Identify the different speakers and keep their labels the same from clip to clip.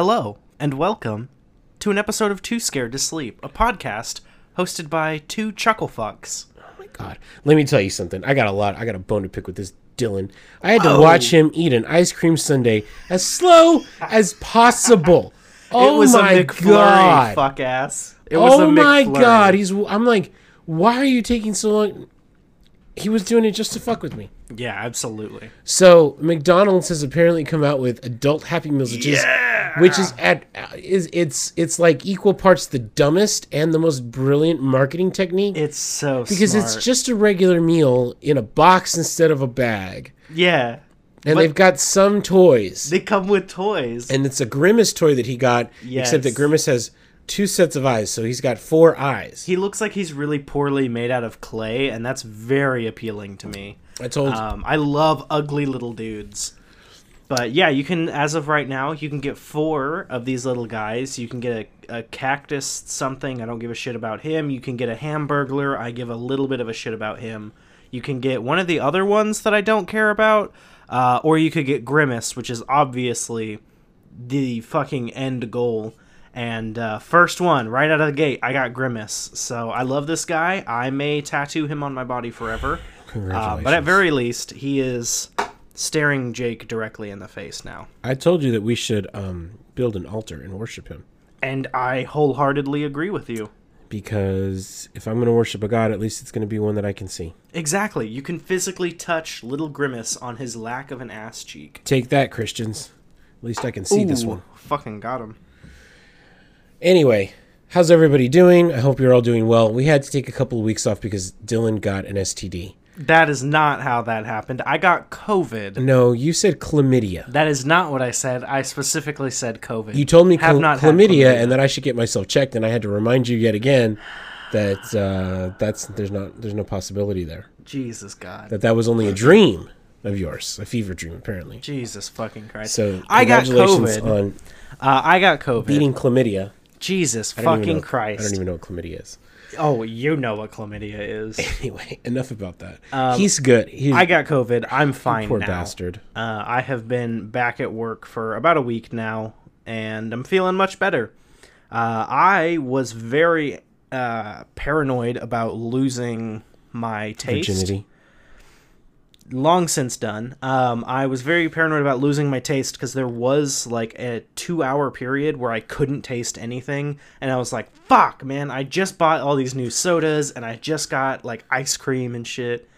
Speaker 1: Hello, and welcome to an episode of Too Scared to Sleep, a podcast hosted by two chuckle fucks.
Speaker 2: Oh my god. Let me tell you something. I got a lot. I got a bone to pick with this Dylan. I had to
Speaker 1: Whoa.
Speaker 2: watch him eat an ice cream sundae as slow as possible. Oh
Speaker 1: it was
Speaker 2: my
Speaker 1: a McFlurry,
Speaker 2: god.
Speaker 1: fuck ass. It was
Speaker 2: oh my god. He's I'm like, why are you taking so long? He was doing it just to fuck with me.
Speaker 1: Yeah, absolutely.
Speaker 2: So McDonald's has apparently come out with adult Happy Meals, which is which is at is it's it's like equal parts the dumbest and the most brilliant marketing technique
Speaker 1: It's so
Speaker 2: because
Speaker 1: smart.
Speaker 2: it's just a regular meal in a box instead of a bag,
Speaker 1: yeah.
Speaker 2: and
Speaker 1: But-
Speaker 2: they've got some toys,
Speaker 1: They come with toys.
Speaker 2: and it's a Grimace toy that he got, except that Grimace has two sets of eyes, so he's got four eyes.
Speaker 1: he looks like he's really poorly made out of clay, and that's very appealing to me.
Speaker 2: I told
Speaker 1: Um, I love ugly little dudes. But yeah, you can, as of right now, you can get four of these little guys. You can get a, a cactus something. I don't give a shit about him. You can get a hamburglar. I give a little bit of a shit about him. You can get one of the other ones that I don't care about. Uh, or you could get Grimace, which is obviously the fucking end goal. And uh, first one, right out of the gate, I got Grimace. So I love this guy. I may tattoo him on my body forever. Uh, but at very least, he is staring Jake directly in the face now.
Speaker 2: I told you that we should um, build an altar and worship him.
Speaker 1: And I wholeheartedly agree with you.
Speaker 2: Because if I'm going to worship a god, at least it's going to be one that I can see.
Speaker 1: Exactly. You can physically touch little Grimace on his lack of an ass cheek.
Speaker 2: Take that, Christians. At least I can see this one.
Speaker 1: Fucking got him.
Speaker 2: Anyway, how's everybody doing? I hope you're all doing well. We had to take a couple of weeks off because Dylan got an STD.
Speaker 1: That is not how that happened. I got COVID.
Speaker 2: No, you said chlamydia.
Speaker 1: That is not what I said. I specifically said COVID.
Speaker 2: You told me
Speaker 1: Have
Speaker 2: chla-
Speaker 1: not had
Speaker 2: chlamydia, and that I should get myself checked, and I had to remind you yet again that uh, that's there's not there's no possibility there.
Speaker 1: Jesus God.
Speaker 2: That that was only a dream of yours, a fever dream apparently.
Speaker 1: Jesus fucking Christ.
Speaker 2: So
Speaker 1: I got COVID.
Speaker 2: on
Speaker 1: Uh, I got COVID.
Speaker 2: beating chlamydia.
Speaker 1: Jesus
Speaker 2: I don't even
Speaker 1: fucking
Speaker 2: know-
Speaker 1: Christ.
Speaker 2: I don't even know what chlamydia is.
Speaker 1: Oh, you know what chlamydia is.
Speaker 2: Anyway, enough about that. He's good. He's
Speaker 1: Um, I got COVID. I'm fine
Speaker 2: poor
Speaker 1: now.
Speaker 2: bastard.
Speaker 1: Uh, I have been back at work for about a week now, and I'm feeling much better. Uh, I was very uh, paranoid about losing my taste.
Speaker 2: Virginity.
Speaker 1: Long since done. Um, I was very paranoid about losing my taste because there was like a two hour period where I couldn't taste anything, and I was like, "Fuck, man! I just bought all these new sodas, and I just got like ice cream and shit."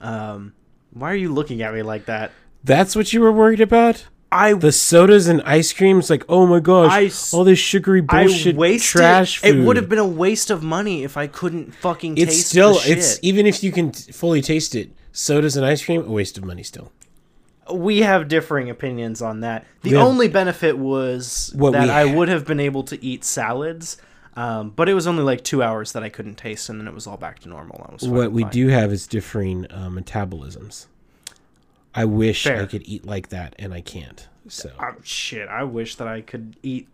Speaker 1: Um, why are you looking at me like that?
Speaker 2: That's what you were worried about?
Speaker 1: I
Speaker 2: The sodas and ice creams, like, oh my gosh,
Speaker 1: I
Speaker 2: all this sugary bullshit
Speaker 1: wasted
Speaker 2: trash food.
Speaker 1: It would have been a waste of money if I couldn't fucking
Speaker 2: It's
Speaker 1: taste
Speaker 2: still, it's even if you can t- fully taste it, sodas and ice cream, a waste of money still.
Speaker 1: we have differing opinions on that. The only benefit was
Speaker 2: What
Speaker 1: that I would have been able to eat salads, um, but it was only like two hours that I couldn't taste, and then it was all back to normal. I was
Speaker 2: What we
Speaker 1: fine.
Speaker 2: do have is differing uh, metabolisms. I wish I could eat like that, and I can't. So
Speaker 1: Uh, shit, I wish that I could eat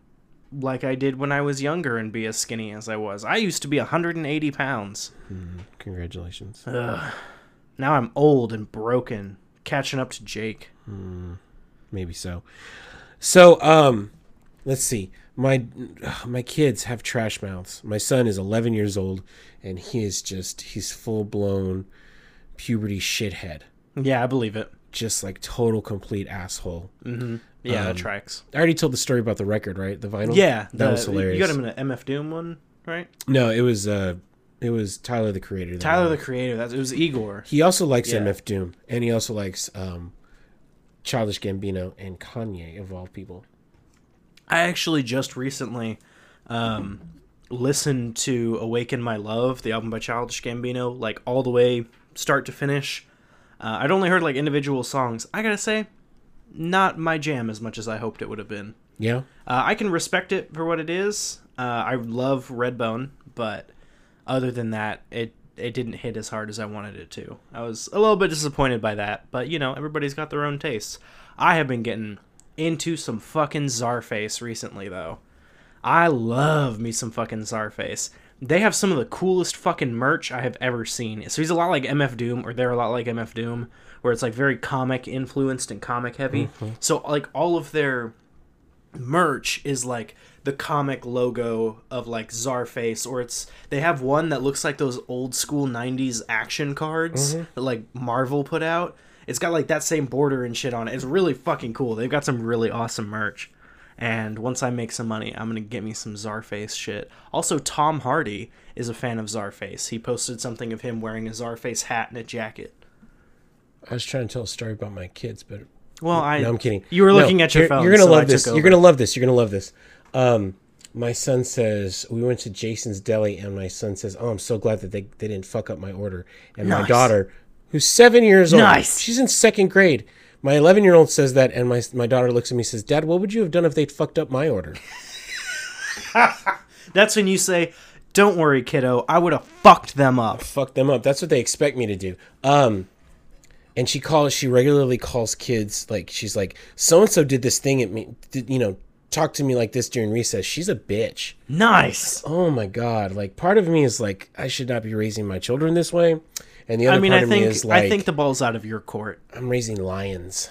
Speaker 1: like I did when I was younger and be as skinny as I was. I used to be 180 pounds.
Speaker 2: congratulations.
Speaker 1: Now I'm old and broken, catching up to Jake.
Speaker 2: Maybe so. So, um, let's see. My ugh, my kids have trash mouths. My son is 11 years old, and he is just he's full blown puberty shithead.
Speaker 1: Yeah, I believe it.
Speaker 2: Just like total complete asshole.
Speaker 1: Yeah, that tracks.
Speaker 2: I already told the story about the record, right? The vinyl.
Speaker 1: Yeah,
Speaker 2: that
Speaker 1: the-
Speaker 2: was hilarious.
Speaker 1: You got him in an MF Doom one, right?
Speaker 2: No, it was uh, it was Tyler the Creator.
Speaker 1: Tyler
Speaker 2: won.
Speaker 1: the Creator. That it was Igor.
Speaker 2: He also likes
Speaker 1: Yeah.
Speaker 2: MF Doom, and he also likes um, Childish Gambino and Kanye of all people.
Speaker 1: I actually just recently um, listened to "Awaken My Love," the album by Childish Gambino, like all the way start to finish. Uh, I'd only heard like individual songs. I gotta say, not my jam as much as I hoped it would have been.
Speaker 2: Yeah,
Speaker 1: Uh, I can respect it for what it is. Uh, I love Redbone, but other than that, it it didn't hit as hard as I wanted it to. I was a little bit disappointed by that, but you know, everybody's got their own tastes. I have been getting into some fucking Czarface recently, though. I love me some fucking Czarface. They have some of the coolest fucking merch I have ever seen. So he's a lot like MF Doom, or they're a lot like MF Doom, where it's like very comic influenced and comic heavy. Mm-hmm. So like all of their merch is like the comic logo of like Czarface, or it's they have one that looks like those old school '90s action cards mm-hmm. that like Marvel put out. It's got like that same border and shit on it. It's really fucking cool. They've got some really awesome merch. And once I make some money, I'm gonna get me some Czarface shit. Also, Tom Hardy is a fan of Czarface. He posted something of him wearing a Czarface hat and a jacket.
Speaker 2: I was trying to tell a story about my kids, but
Speaker 1: Well, I
Speaker 2: no, I'm kidding.
Speaker 1: You were
Speaker 2: No,
Speaker 1: looking at your
Speaker 2: you're,
Speaker 1: phone.
Speaker 2: You're gonna
Speaker 1: so
Speaker 2: love this. You're gonna love this. You're gonna love this. Um, my son says we went to Jason's Deli, and my son says, "Oh, I'm so glad that they, they didn't fuck up my order." And my daughter, who's seven years old,
Speaker 1: Nice.
Speaker 2: she's in second grade. My 11 year old says that, and my my daughter looks at me and says, "Dad, what would you have done if they'd fucked up my order?"
Speaker 1: That's when you say, "Don't worry, kiddo. I would have fucked them up."
Speaker 2: fuck them up. That's what they expect me to do. Um, and she calls. She regularly calls kids. Like she's like, so and so did this thing at me. Did, you know, talk to me like this during recess. She's a bitch.
Speaker 1: Nice.
Speaker 2: Oh my god! Like part of me is like, I should not be raising my children this way, and the other
Speaker 1: I mean,
Speaker 2: part
Speaker 1: I
Speaker 2: of me
Speaker 1: think
Speaker 2: is like,
Speaker 1: I think the ball's out of your court.
Speaker 2: I'm raising lions.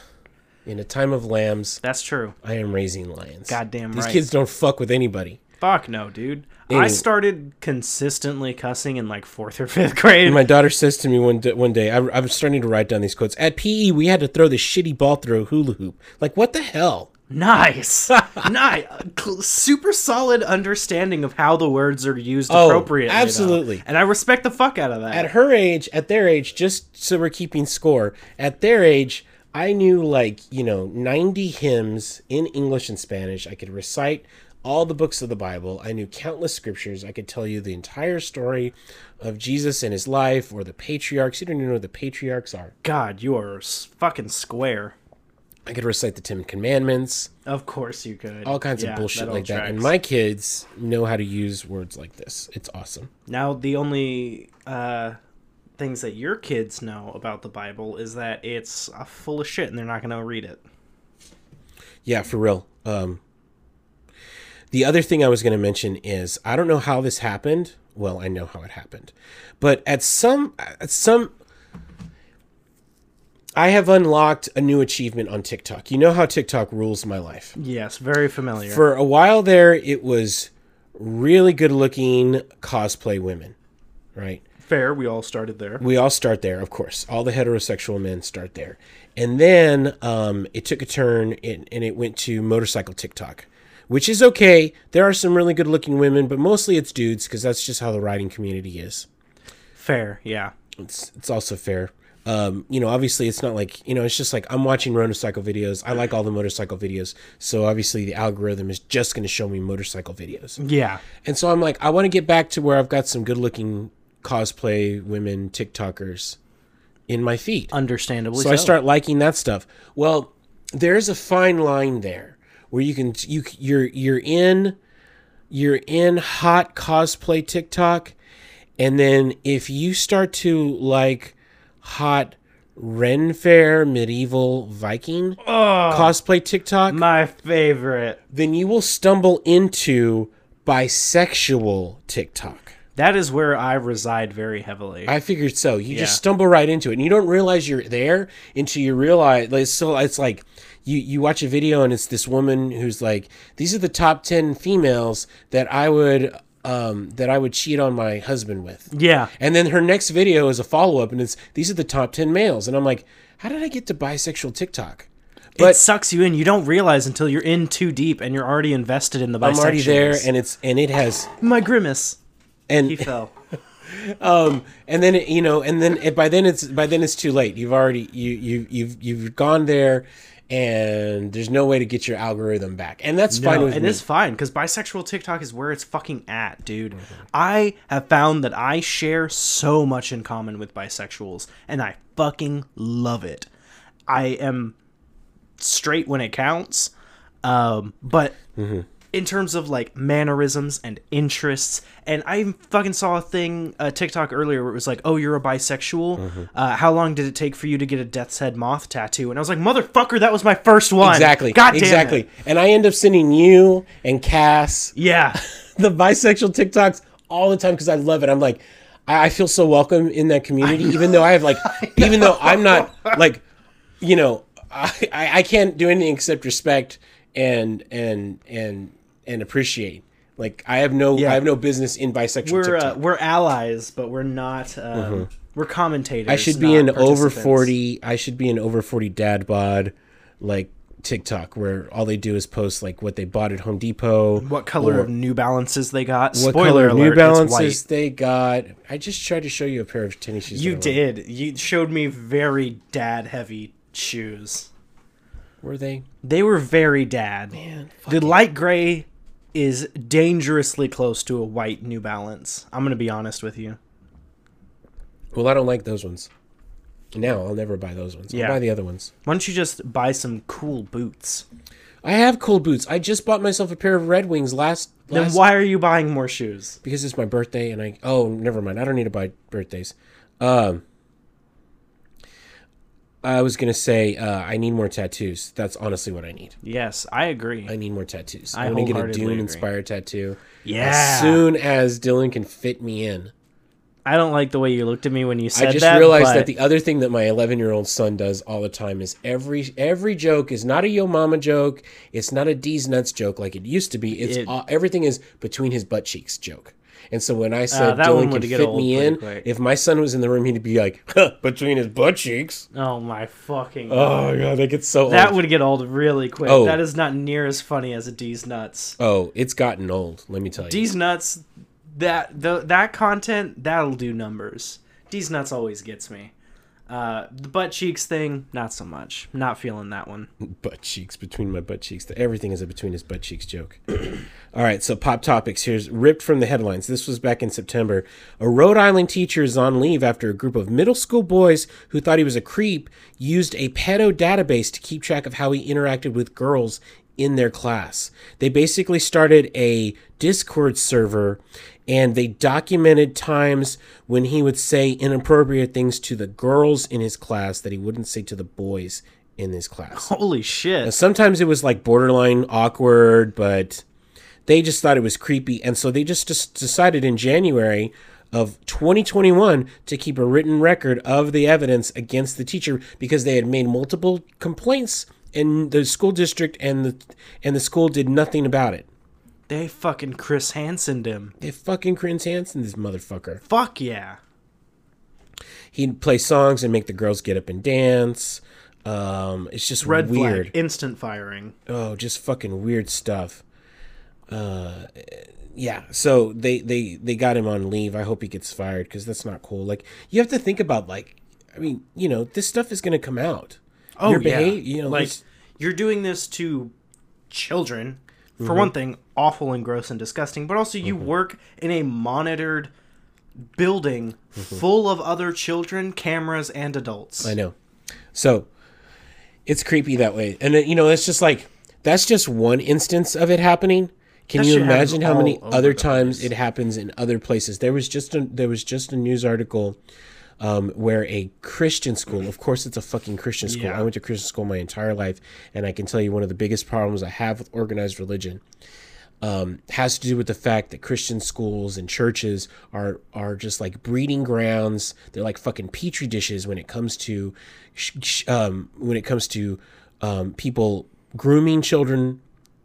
Speaker 2: In a time of lambs,
Speaker 1: That's true.
Speaker 2: I am raising lions.
Speaker 1: Goddamn
Speaker 2: These
Speaker 1: right.
Speaker 2: kids don't fuck with anybody.
Speaker 1: Fuck no, dude. I started consistently cussing in like fourth or fifth grade.
Speaker 2: My daughter says to me one day, one day I, I'm starting to write down these quotes. At PE, we had to throw the shitty ball through a hula hoop. Like, what the hell?
Speaker 1: Nice, nice, super solid understanding of how the words are used
Speaker 2: Oh,
Speaker 1: appropriately. though.
Speaker 2: absolutely.
Speaker 1: and I respect the fuck out of that.
Speaker 2: At her age, at their age, just so we're keeping score, at their age, I knew like, you know, 90 hymns in English and Spanish. I could recite all the books of the Bible. I knew countless scriptures. I could tell you the entire story of Jesus and his life or the patriarchs. You don't even know what the patriarchs are.
Speaker 1: God, you are fucking square.
Speaker 2: I could recite the Ten Commandments,
Speaker 1: Of course you could.
Speaker 2: all kinds
Speaker 1: Yeah,
Speaker 2: of bullshit
Speaker 1: all
Speaker 2: like that. And my kids know how to use words like this. It's awesome.
Speaker 1: Now, the only uh, things that your kids know about the Bible is that it's uh, full of shit and they're not going to read it.
Speaker 2: Yeah, for real. Um, the other thing I was going to mention is I don't know how this happened. Well, I know how it happened, but at some at some, I have unlocked a new achievement on TikTok. You know how TikTok rules my life.
Speaker 1: Yes, very familiar.
Speaker 2: For a while there, it was really good looking cosplay women, right?
Speaker 1: Fair, we all started there.
Speaker 2: we all start there, of course. All the heterosexual men start there, and then um, it took a turn, and, and it went to motorcycle TikTok, which is okay. There are some really good-looking women, but mostly it's dudes because that's just how the riding community is.
Speaker 1: Fair, yeah.
Speaker 2: It's it's also fair. Um, you know, obviously, it's not like you know. It's just like I'm watching motorcycle videos. I like all the motorcycle videos, so obviously the algorithm is just going to show me motorcycle videos.
Speaker 1: Yeah.
Speaker 2: And so I'm like, I want to get back to where I've got some good-looking cosplay women TikTokers in my feed.
Speaker 1: Understandably
Speaker 2: so I start liking that stuff. Well, there's a fine line there where you can you you're you're in you're in hot cosplay TikTok and then if you start to like hot Ren Fair medieval Viking cosplay TikTok,
Speaker 1: My favorite.
Speaker 2: then you will stumble into bisexual TikTok.
Speaker 1: That is where I reside very heavily.
Speaker 2: I figured so. You
Speaker 1: Yeah.
Speaker 2: just stumble right into it, and you don't realize you're there until you realize. Like, so it's like you you watch a video, and it's this woman who's like, "These are the top ten females that I would um that I would cheat on my husband with."
Speaker 1: yeah.
Speaker 2: And then her next video is a follow up, and it's these are the top ten males, and I'm like, how did I get to bisexual TikTok? But it
Speaker 1: sucks you in. You don't realize until you're in too deep and you're already invested in the bisexuals.
Speaker 2: I'm already there, and it's and it has
Speaker 1: My grimace.
Speaker 2: and
Speaker 1: He fell.
Speaker 2: um and then it, you know and then it, by then it's by then it's too late you've already you you you've you've gone there and there's no way to get your algorithm back and that's fine
Speaker 1: No,
Speaker 2: with
Speaker 1: and
Speaker 2: me
Speaker 1: it's fine because bisexual TikTok is where it's fucking at, dude.
Speaker 2: Mm-hmm.
Speaker 1: I have found that I share so much in common with bisexuals, and I fucking love it. I am straight when it counts, um, but
Speaker 2: Mm-hmm.
Speaker 1: In terms of like mannerisms and interests, and I fucking saw a thing, a TikTok earlier where it was like, "Oh, you're a bisexual.
Speaker 2: Mm-hmm.
Speaker 1: Uh, how long did it take for you to get a death's head moth tattoo?" And I was like, "Motherfucker, that was my first one."
Speaker 2: exactly
Speaker 1: God damn
Speaker 2: exactly
Speaker 1: It.
Speaker 2: and i end up sending you and cass
Speaker 1: Yeah.
Speaker 2: the bisexual tiktoks all the time because i love it i'm like I, I feel so welcome in that community even though i have like even though i'm not like you know I, I I can't do anything except respect and and and and appreciate. Like I have no
Speaker 1: Yeah.
Speaker 2: I have no business in bisexual
Speaker 1: We're uh, we're allies, but we're not. Um, We're commentators.
Speaker 2: Mm-hmm. I should be an over 40 I should be an over 40 dad bod like TikTok where all they do is post like what they bought at Home Depot.
Speaker 1: What color
Speaker 2: or
Speaker 1: of New Balances they got?
Speaker 2: what
Speaker 1: Spoiler
Speaker 2: color
Speaker 1: alert,
Speaker 2: New Balances they got. I just tried to show you a pair of tennis shoes.
Speaker 1: You did. You showed me very dad heavy shoes.
Speaker 2: Were they?
Speaker 1: They were very dad.
Speaker 2: Man,
Speaker 1: the light gray is dangerously close to a white New Balance. I'm gonna be honest with you.
Speaker 2: Well, I don't like those ones. Now I'll never buy those ones.
Speaker 1: Yeah.
Speaker 2: I'll buy the other ones.
Speaker 1: Why don't you just buy some cool boots?
Speaker 2: I have cool boots. I just bought myself a pair of Red Wings last.
Speaker 1: Then
Speaker 2: last
Speaker 1: why are you buying more shoes?
Speaker 2: because it's my birthday and I oh never mind I don't need to buy birthdays. Um, I was gonna say uh, I need more tattoos. That's honestly what I need.
Speaker 1: Yes, I agree.
Speaker 2: I need more tattoos.
Speaker 1: I
Speaker 2: I, want to get a Dune inspired tattoo
Speaker 1: yeah.
Speaker 2: as soon as Dylan can fit me in.
Speaker 1: I don't like the way you looked at me when you said that.
Speaker 2: I just
Speaker 1: that.
Speaker 2: realized
Speaker 1: but
Speaker 2: that the other thing that my 11 year old son does all the time is every every joke is not a yo mama joke. It's not a D's nuts joke like it used to be. It's
Speaker 1: It-
Speaker 2: all, everything is between his butt cheeks joke. And so when I said
Speaker 1: Uh,
Speaker 2: Dylan
Speaker 1: could
Speaker 2: fit me in,
Speaker 1: quick.
Speaker 2: if my son was in the room, he'd be like, huh, between his butt cheeks.
Speaker 1: oh my fucking.
Speaker 2: Oh god, that gets so
Speaker 1: that
Speaker 2: old.
Speaker 1: would get old really quick.
Speaker 2: Oh.
Speaker 1: That is not near as funny as a D's nuts.
Speaker 2: oh, it's gotten old. Let me tell you.
Speaker 1: D's nuts, that the that content that'll do numbers. D's nuts always gets me. Uh, the butt cheeks thing, not so much. Not feeling that one.
Speaker 2: butt cheeks between my butt cheeks. Everything is a between his butt cheeks joke. All right, so pop topics. Here's ripped from the headlines. This was back in September. A Rhode Island teacher is on leave after a group of middle school boys who thought he was a creep used a pedo database to keep track of how he interacted with girls in their class. They basically started a Discord server and they documented times when he would say inappropriate things to the girls in his class that he wouldn't say to the boys in his class.
Speaker 1: Holy shit!
Speaker 2: Sometimes it was like borderline awkward, but they just thought it was creepy. And so they just, just decided in January of 2021 to keep a written record of the evidence against the teacher because they had made multiple complaints and the school district and the and the school did nothing about it.
Speaker 1: They fucking Chris Hansened him.
Speaker 2: They fucking Chris Hansen, this motherfucker.
Speaker 1: Fuck yeah!
Speaker 2: He'd play songs and make the girls get up and dance. Um, it's just
Speaker 1: Red
Speaker 2: weird.
Speaker 1: flag, instant firing.
Speaker 2: oh just fucking weird stuff uh yeah so they they they got him on leave i hope he gets fired because that's not cool like you have to think about like i mean you know this stuff is going to come out
Speaker 1: Oh
Speaker 2: Your
Speaker 1: yeah,
Speaker 2: you know,
Speaker 1: like
Speaker 2: this-
Speaker 1: you're doing this to children. For
Speaker 2: Mm-hmm.
Speaker 1: one thing, awful and gross and disgusting. But also, you work in a monitored building full of other children, cameras, and adults.
Speaker 2: Mm-hmm. i know so it's creepy that way and uh, you know it's just like that's just one instance of it happening can
Speaker 1: That
Speaker 2: you imagine how many other times
Speaker 1: place.
Speaker 2: it happens in other places there was just a there was just a news article um, where a Christian school, of course, it's a fucking Christian school.
Speaker 1: Yeah.
Speaker 2: I went to Christian school my entire life, and I can tell you one of the biggest problems I have with organized religion um, has to do with the fact that Christian schools and churches are are just like breeding grounds. They're like fucking petri dishes when it comes to um, when it comes to um, people grooming children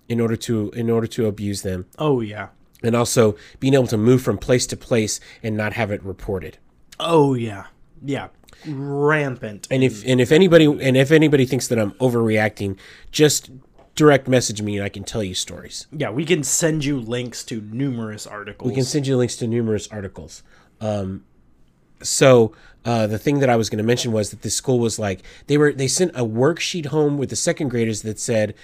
Speaker 2: in order to in order to abuse them,
Speaker 1: oh yeah.
Speaker 2: and also being able to move from place to place and not have it reported.
Speaker 1: Oh yeah. Yeah. Rampant.
Speaker 2: And if and if anybody and if anybody thinks that I'm overreacting, just direct message me and I can tell you stories.
Speaker 1: yeah, we can send you links to numerous articles.
Speaker 2: We can send you links to numerous articles. Um, so uh, the thing that I was going to mention was that this school was like they were they sent a worksheet home with the second graders that said,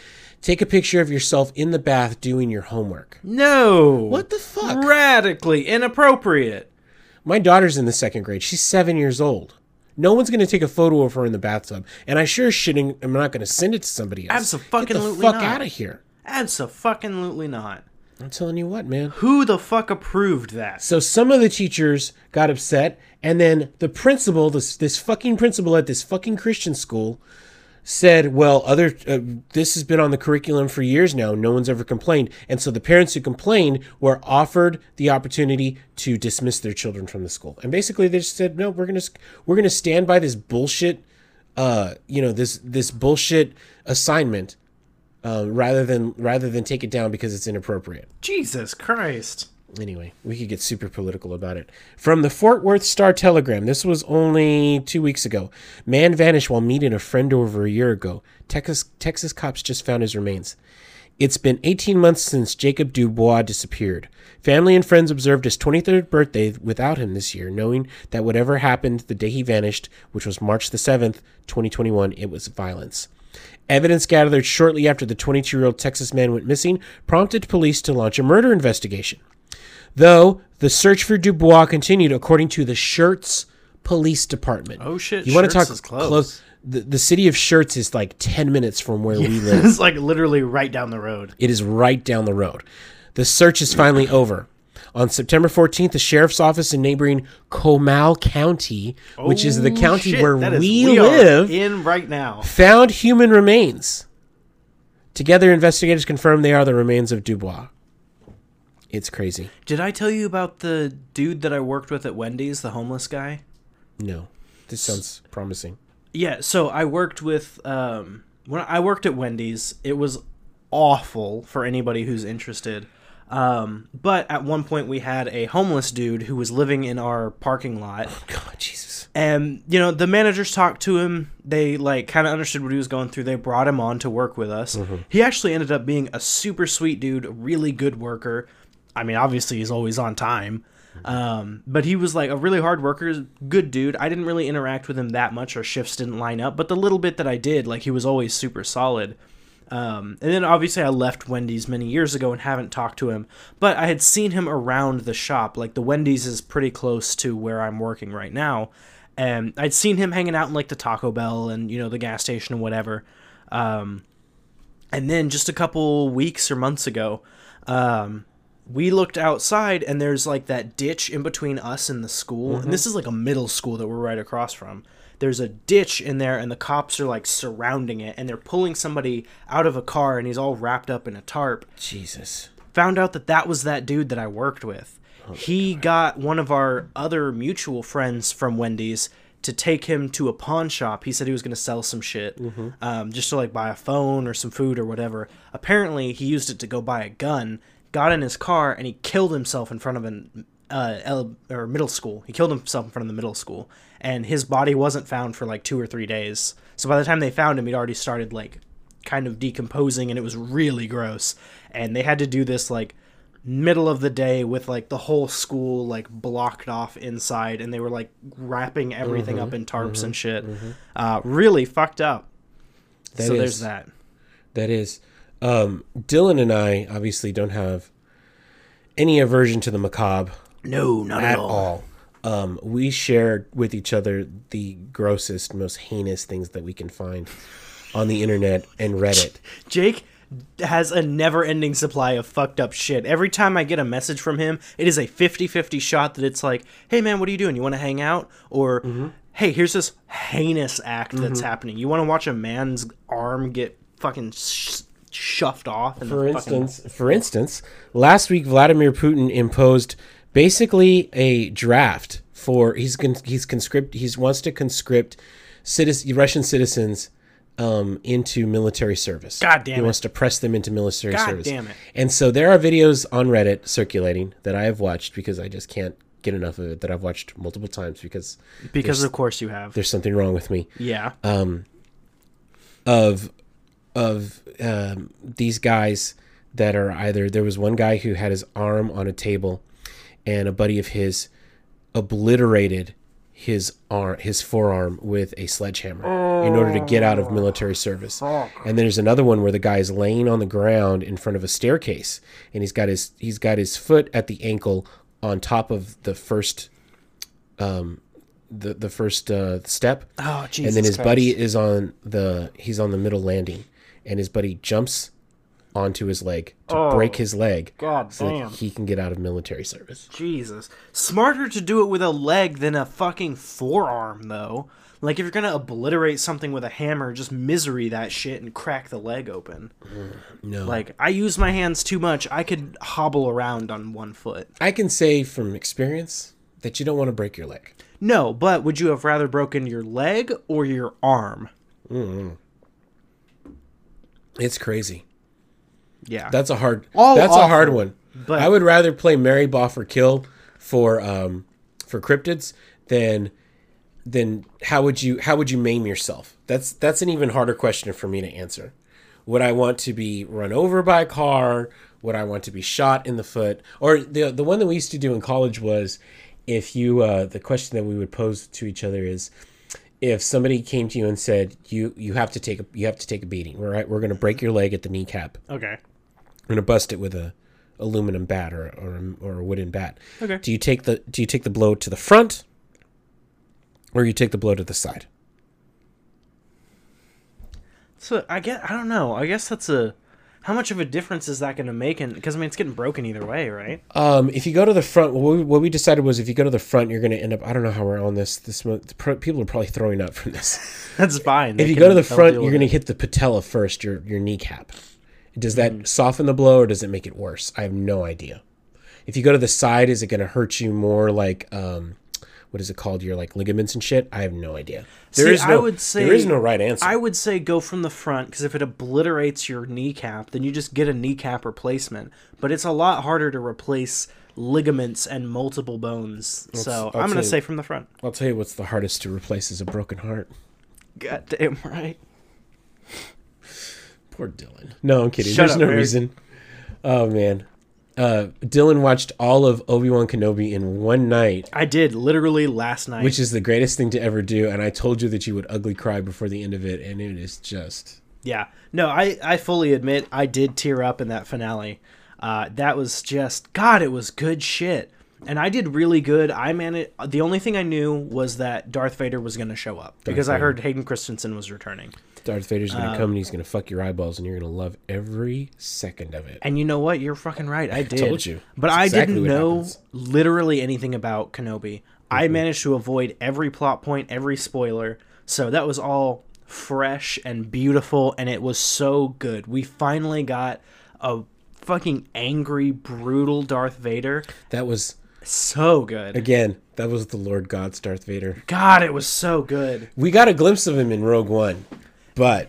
Speaker 2: "Take a picture of yourself in the bath doing your homework."
Speaker 1: no.
Speaker 2: What the fuck?
Speaker 1: Radically inappropriate.
Speaker 2: My daughter's in the second grade. She's seven years old. No one's going to take a photo of her in the bathtub, and I sure shitting I'm not going to send it to somebody else. Absolutely Get the fuck
Speaker 1: not.
Speaker 2: out of here!
Speaker 1: Absolutely not.
Speaker 2: I'm telling you what, man.
Speaker 1: Who the fuck approved that?
Speaker 2: So some of the teachers got upset, and then the principal, this this fucking principal at this fucking Christian school, said, "Well, other uh, this has been on the curriculum for years now. No one's ever complained." And so the parents who complained were offered the opportunity to dismiss their children from the school. And basically, they just said, "No, we're gonna we're gonna stand by this bullshit, uh, you know, this this bullshit assignment." uh, rather than rather than take it down because it's inappropriate.
Speaker 1: Jesus Christ.
Speaker 2: Anyway, we could get super political about it. From the Fort Worth Star Telegram, this was only two weeks ago. Man vanished while meeting a friend over a year ago. Texas Texas cops just found his remains. It's been 18 months since Jacob Dubois disappeared. Family and friends observed his 23rd birthday without him this year, knowing that whatever happened the day he vanished, which was March the 7th, 2021, it was violence. Evidence gathered shortly after the 22 year old Texas man went missing prompted police to launch a murder investigation. Though the search for Dubois continued, according to the Schertz Police Department.
Speaker 1: Oh, shit,
Speaker 2: You want to talk
Speaker 1: close.
Speaker 2: close? The, the city of Schertz is like 10 minutes from where we live.
Speaker 1: it's like literally right down the road.
Speaker 2: It is right down the road. The search is finally over. On September 14th, the sheriff's office in neighboring Comal County, which is the
Speaker 1: Oh,
Speaker 2: county
Speaker 1: shit,
Speaker 2: where
Speaker 1: is-
Speaker 2: we, live,
Speaker 1: in right now.
Speaker 2: found human remains. Together, investigators confirmed they are the remains of Dubois. It's crazy.
Speaker 1: Did I tell you about the dude that I worked with at Wendy's, the homeless guy?
Speaker 2: No, this sounds promising.
Speaker 1: Yeah, so I worked with um when I worked at Wendy's, it was awful for anybody who's interested. Um, but at one point we had a homeless dude who was living in our parking lot.
Speaker 2: Oh, God, Jesus.
Speaker 1: And you know, the managers talked to him. They like kind of understood what he was going through. They brought him on to work with us. He actually ended up being a super sweet dude, really good worker. I mean, obviously he's always on time. Um, but he was like a really hard worker, good dude. I didn't really interact with him that much. Our shifts didn't line up, but the little bit that I did, like he was always super solid. Um, and then obviously I left Wendy's many years ago and haven't talked to him, but I had seen him around the shop. Like the Wendy's is pretty close to where I'm working right now, and I'd seen him hanging out in like the Taco Bell and you know the gas station and whatever. Um, and then just a couple weeks or months ago, um, we looked outside and there's like that ditch in between us and the school. And this is like a middle school that we're right across from. There's a ditch in there and the cops are like surrounding it and they're pulling somebody out of a car and he's all wrapped up in a tarp.
Speaker 2: Jesus.
Speaker 1: Found out that that was that dude that I worked with. he got one of our other mutual friends from Wendy's to take him to a pawn shop. He said he was going to sell some shit, um, just to like buy a phone or some food or whatever. Apparently, he used it to go buy a gun. Got in his car and he killed himself in front of an uh, ele- or middle school. He killed himself in front of the middle school, and his body wasn't found for like two or three days. So by the time they found him, he'd already started like kind of decomposing, and it was really gross. And they had to do this like middle of the day with like the whole school like blocked off inside, and they were like wrapping everything
Speaker 2: Mm-hmm,
Speaker 1: up in tarps and shit. Uh, really fucked up.
Speaker 2: That
Speaker 1: so
Speaker 2: is-
Speaker 1: there's that.
Speaker 2: That is. Um, Dylan and I obviously don't have any aversion to the macabre.
Speaker 1: No, not at,
Speaker 2: at
Speaker 1: all.
Speaker 2: all. Um, we share with each other the grossest, most heinous things that we can find on the internet and Reddit.
Speaker 1: Jake has a never ending supply of fucked up shit. Every time I get a message from him, it is a 50 50 shot that it's like, hey man, what are you doing? You want to hang out? Or,
Speaker 2: Mm-hmm.
Speaker 1: hey, here's this heinous act that's happening. You want to watch a man's arm get fucking sh- shoved off?
Speaker 2: For instance, for instance, last week Vladimir Putin imposed basically a draft for he's con, he's conscript he's wants to conscript citizen, Russian citizens um, into military service.
Speaker 1: God damn it.
Speaker 2: he
Speaker 1: it.
Speaker 2: wants to press them into military service.
Speaker 1: God
Speaker 2: service.
Speaker 1: damn it.
Speaker 2: And so there are videos on Reddit circulating that I have watched because I just can't get enough of it that I've watched multiple times because
Speaker 1: because of course you have.
Speaker 2: there's something wrong with me
Speaker 1: Yeah.
Speaker 2: Um of of um, these guys that are either there was one guy who had his arm on a table and a buddy of his obliterated his arm his forearm with a sledgehammer in order to get out of military service. And then there's another one where the guy is laying on the ground in front of a staircase and he's got his he's got his foot at the ankle on top of the first um the the first uh step.
Speaker 1: Oh, Jesus
Speaker 2: and then his
Speaker 1: Christ.
Speaker 2: buddy is on the he's on the middle landing and his buddy jumps onto his leg to oh, break his leg
Speaker 1: Oh. God
Speaker 2: so
Speaker 1: damn.
Speaker 2: that he can get out of military service
Speaker 1: Jesus. Smarter to do it with a leg than a fucking forearm, though. Like, if you're gonna obliterate something with a hammer, just misery that shit and crack the leg open.
Speaker 2: no
Speaker 1: Like, I use my hands too much. I could hobble around on one foot.
Speaker 2: i can say from experience that you don't want to break your leg
Speaker 1: No, but would you have rather broken your leg or your arm? Mm-hmm.
Speaker 2: It's crazy
Speaker 1: Yeah.
Speaker 2: That's a hard.
Speaker 1: All
Speaker 2: that's a hard one.
Speaker 1: but-
Speaker 2: I would rather play Marry Boff or Kill for um for cryptids than than how would you how would you maim yourself? That's that's an even harder question for me to answer. Would I want to be run over by a car? Would I want to be shot in the foot? Or the the one that we used to do in college was if you uh, the question that we would pose to each other is if somebody came to you and said you you have to take a you have to take a beating. We're right, we're going to break your leg at the kneecap.
Speaker 1: okay.
Speaker 2: We're gonna bust it with a aluminum bat or or, a- or a wooden bat.
Speaker 1: Okay.
Speaker 2: Do you take the Do you take the blow to the front, or you take the blow to the side?
Speaker 1: So I get. I don't know. I guess that's a. How much of a difference is that going to make? And because I mean, it's getting broken either way, right?
Speaker 2: Um, if you go to the front, what we, what we decided was if you go to the front, you're gonna end up. I don't know how we're on this. This people are probably throwing up from this.
Speaker 1: That's fine.
Speaker 2: if
Speaker 1: They
Speaker 2: you
Speaker 1: can-
Speaker 2: go to the front, you're gonna hit the patella first, your your kneecap. Does that soften the blow or does it make it worse? I have no idea. If you go to the side, is it gonna hurt you more? Like um, what is it called? Your like ligaments and shit. I have no idea. There
Speaker 1: See,
Speaker 2: is no.
Speaker 1: I would say
Speaker 2: there is no right answer.
Speaker 1: I would say go from the front because if it obliterates your kneecap, then you just get a kneecap replacement. But it's a lot harder to replace ligaments and multiple bones. so
Speaker 2: I'll
Speaker 1: I'm gonna
Speaker 2: say-
Speaker 1: say from the front.
Speaker 2: I'll tell you what's the hardest to replace is a broken heart.
Speaker 1: God damn right.
Speaker 2: Poor Dylan. No, I'm kidding.
Speaker 1: Shut
Speaker 2: There's
Speaker 1: up,
Speaker 2: no
Speaker 1: Eric.
Speaker 2: reason. Oh man. Uh, Dylan watched all of Obi Wan Kenobi in one night,
Speaker 1: I did literally last night.
Speaker 2: which is the greatest thing to ever do. And I told you that you would ugly cry before the end of it, and it is just
Speaker 1: Yeah. No, I, I fully admit I did tear up in that finale. Uh, that was just God, it was good shit. And I did really good. I managed the only thing I knew was that Darth Vader was gonna show up. because I heard Hayden Christensen was returning.
Speaker 2: Darth Vader's
Speaker 1: Um,
Speaker 2: gonna come and he's gonna fuck your eyeballs, and you're gonna love every second of it.
Speaker 1: And you know what? You're fucking right. I did.
Speaker 2: I told you.
Speaker 1: But
Speaker 2: That's
Speaker 1: I
Speaker 2: exactly
Speaker 1: didn't know
Speaker 2: happens.
Speaker 1: literally anything about Kenobi. I
Speaker 2: Mm-hmm.
Speaker 1: managed to avoid every plot point, every spoiler. So that was all fresh and beautiful and it was so good. We finally got a fucking angry, brutal Darth Vader.
Speaker 2: That was
Speaker 1: So good.
Speaker 2: again. That was the Lord God's Darth Vader.
Speaker 1: God, it was so good.
Speaker 2: We got a glimpse of him in Rogue One, but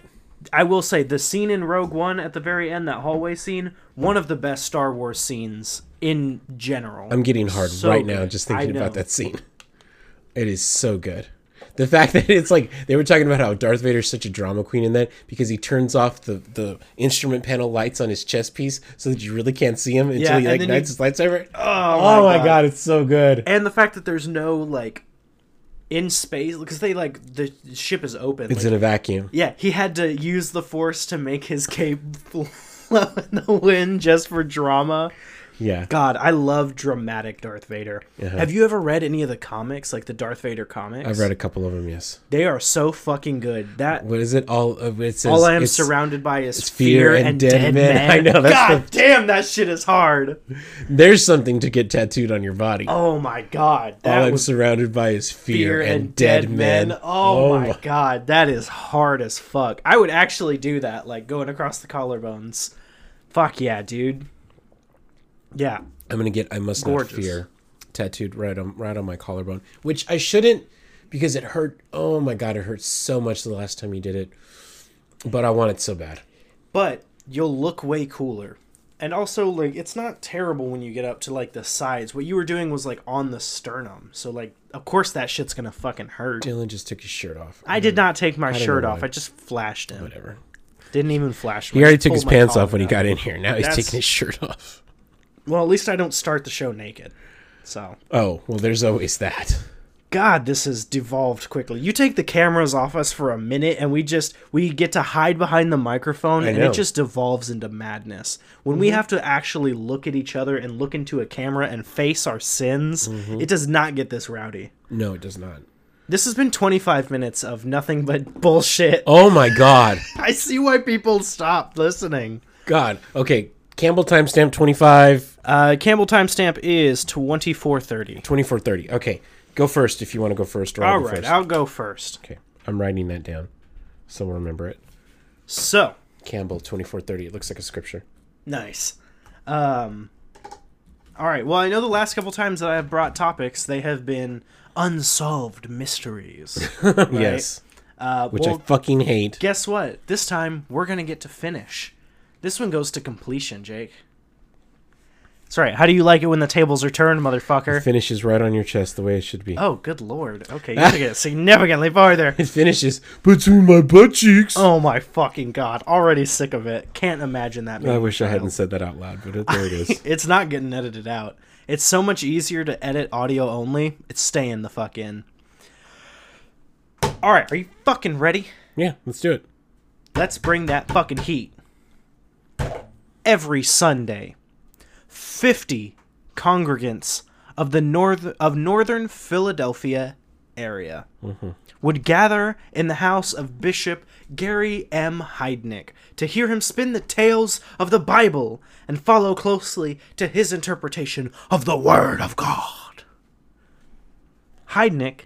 Speaker 1: I will say the scene in Rogue One at the very end, that hallway scene, one of the best Star Wars scenes in general.
Speaker 2: I'm getting hard
Speaker 1: So
Speaker 2: right now just thinking about that scene. It is so good. The fact that it's like they were talking about how Darth Vader's such a drama queen in that because he turns off the, the instrument panel lights on his chest piece so that you really can't see him until
Speaker 1: Yeah,
Speaker 2: he like ignites his lightsaber.
Speaker 1: Oh, oh
Speaker 2: my god. it's so good.
Speaker 1: and the fact that there's no like in space because they like the ship is open.
Speaker 2: It's
Speaker 1: like-
Speaker 2: in a vacuum.
Speaker 1: yeah, he had to use the force to make his cape flow in the wind just for drama.
Speaker 2: Yeah.
Speaker 1: God, I love dramatic Darth Vader.
Speaker 2: Uh-huh.
Speaker 1: Have you ever read any of the comics, like the Darth Vader comics?
Speaker 2: I've read a couple of them, yes.
Speaker 1: They are so fucking good. That
Speaker 2: What is it? All of it says
Speaker 1: all I am surrounded by is
Speaker 2: fear
Speaker 1: fear,
Speaker 2: and
Speaker 1: and,
Speaker 2: dead
Speaker 1: dead,
Speaker 2: men.
Speaker 1: men.
Speaker 2: I know, that's
Speaker 1: God
Speaker 2: the-
Speaker 1: damn, that shit is hard.
Speaker 2: There's something to get tattooed on your body.
Speaker 1: Oh my god,
Speaker 2: all I'm surrounded by is fear,
Speaker 1: fear
Speaker 2: and, dead, men.
Speaker 1: Oh, my god, that is hard as fuck. I would actually do that, like going across the collarbones. Fuck yeah, dude. Yeah.
Speaker 2: I'm gonna get I must
Speaker 1: Gorgeous.
Speaker 2: not fear tattooed right on right on my collarbone, which I shouldn't because it hurt. Oh my god, it hurt so much the last time you did it. But I want it so bad.
Speaker 1: But you'll look way cooler. And also, like, it's not terrible when you get up to, like, the sides. What you were doing was, like, on the sternum. So, like, of course that shit's gonna fucking hurt.
Speaker 2: Dylan just took his shirt off.
Speaker 1: I did not take my shirt off. I just flashed him.
Speaker 2: Whatever.
Speaker 1: Didn't even flash.
Speaker 2: He already took his pants off when he got in here. Now he's
Speaker 1: That's-
Speaker 2: taking his shirt off.
Speaker 1: Well, at least I don't start the show naked. So.
Speaker 2: Oh well, there's always that.
Speaker 1: God, this has devolved quickly. You take the cameras off us for a minute, and we just we get to hide behind the microphone, and it just devolves into madness. When we mm-hmm. have to actually look at each other and look into a camera and face our sins, mm-hmm. it does not get this rowdy.
Speaker 2: No, it does not.
Speaker 1: This has been 25 minutes of nothing but bullshit.
Speaker 2: Oh my god.
Speaker 1: I see why people stopped listening.
Speaker 2: God. Okay. Campbell timestamp 25,
Speaker 1: Uh, Campbell timestamp is 2430.
Speaker 2: 2430. Okay. Go first if you want to go first. Or I'll
Speaker 1: All
Speaker 2: go
Speaker 1: right,
Speaker 2: first.
Speaker 1: I'll go first.
Speaker 2: Okay. I'm writing that down. So we'll remember it.
Speaker 1: So,
Speaker 2: Campbell 2430. It looks like a scripture.
Speaker 1: Nice. Um, all right. Well, I know the last couple times that I have brought topics, they have been unsolved mysteries.
Speaker 2: Yes.
Speaker 1: Uh,
Speaker 2: Which
Speaker 1: well,
Speaker 2: I fucking hate.
Speaker 1: guess what? This time we're gonna get to finish. This one goes to completion, Jake. That's right. How do you like it when the tables are turned, motherfucker?
Speaker 2: Finishes right on your chest the way it should be.
Speaker 1: Oh, good lord. Okay, you took it significantly farther.
Speaker 2: It finishes between my butt cheeks.
Speaker 1: Oh my fucking god. Already sick of it. Can't imagine that.
Speaker 2: I wish I hadn't said that out loud, but it, there it is.
Speaker 1: It's not getting edited out. It's so much easier to edit audio only. It's staying the fuck in. Alright, are you fucking ready?
Speaker 2: yeah, let's do it.
Speaker 1: Let's bring that fucking heat. Every Sunday, 50 congregants of the north of northern Philadelphia area would gather in the house of Bishop Gary M. Heidnik to hear him spin the tales of the Bible and follow closely to his interpretation of the Word of God. Heidnik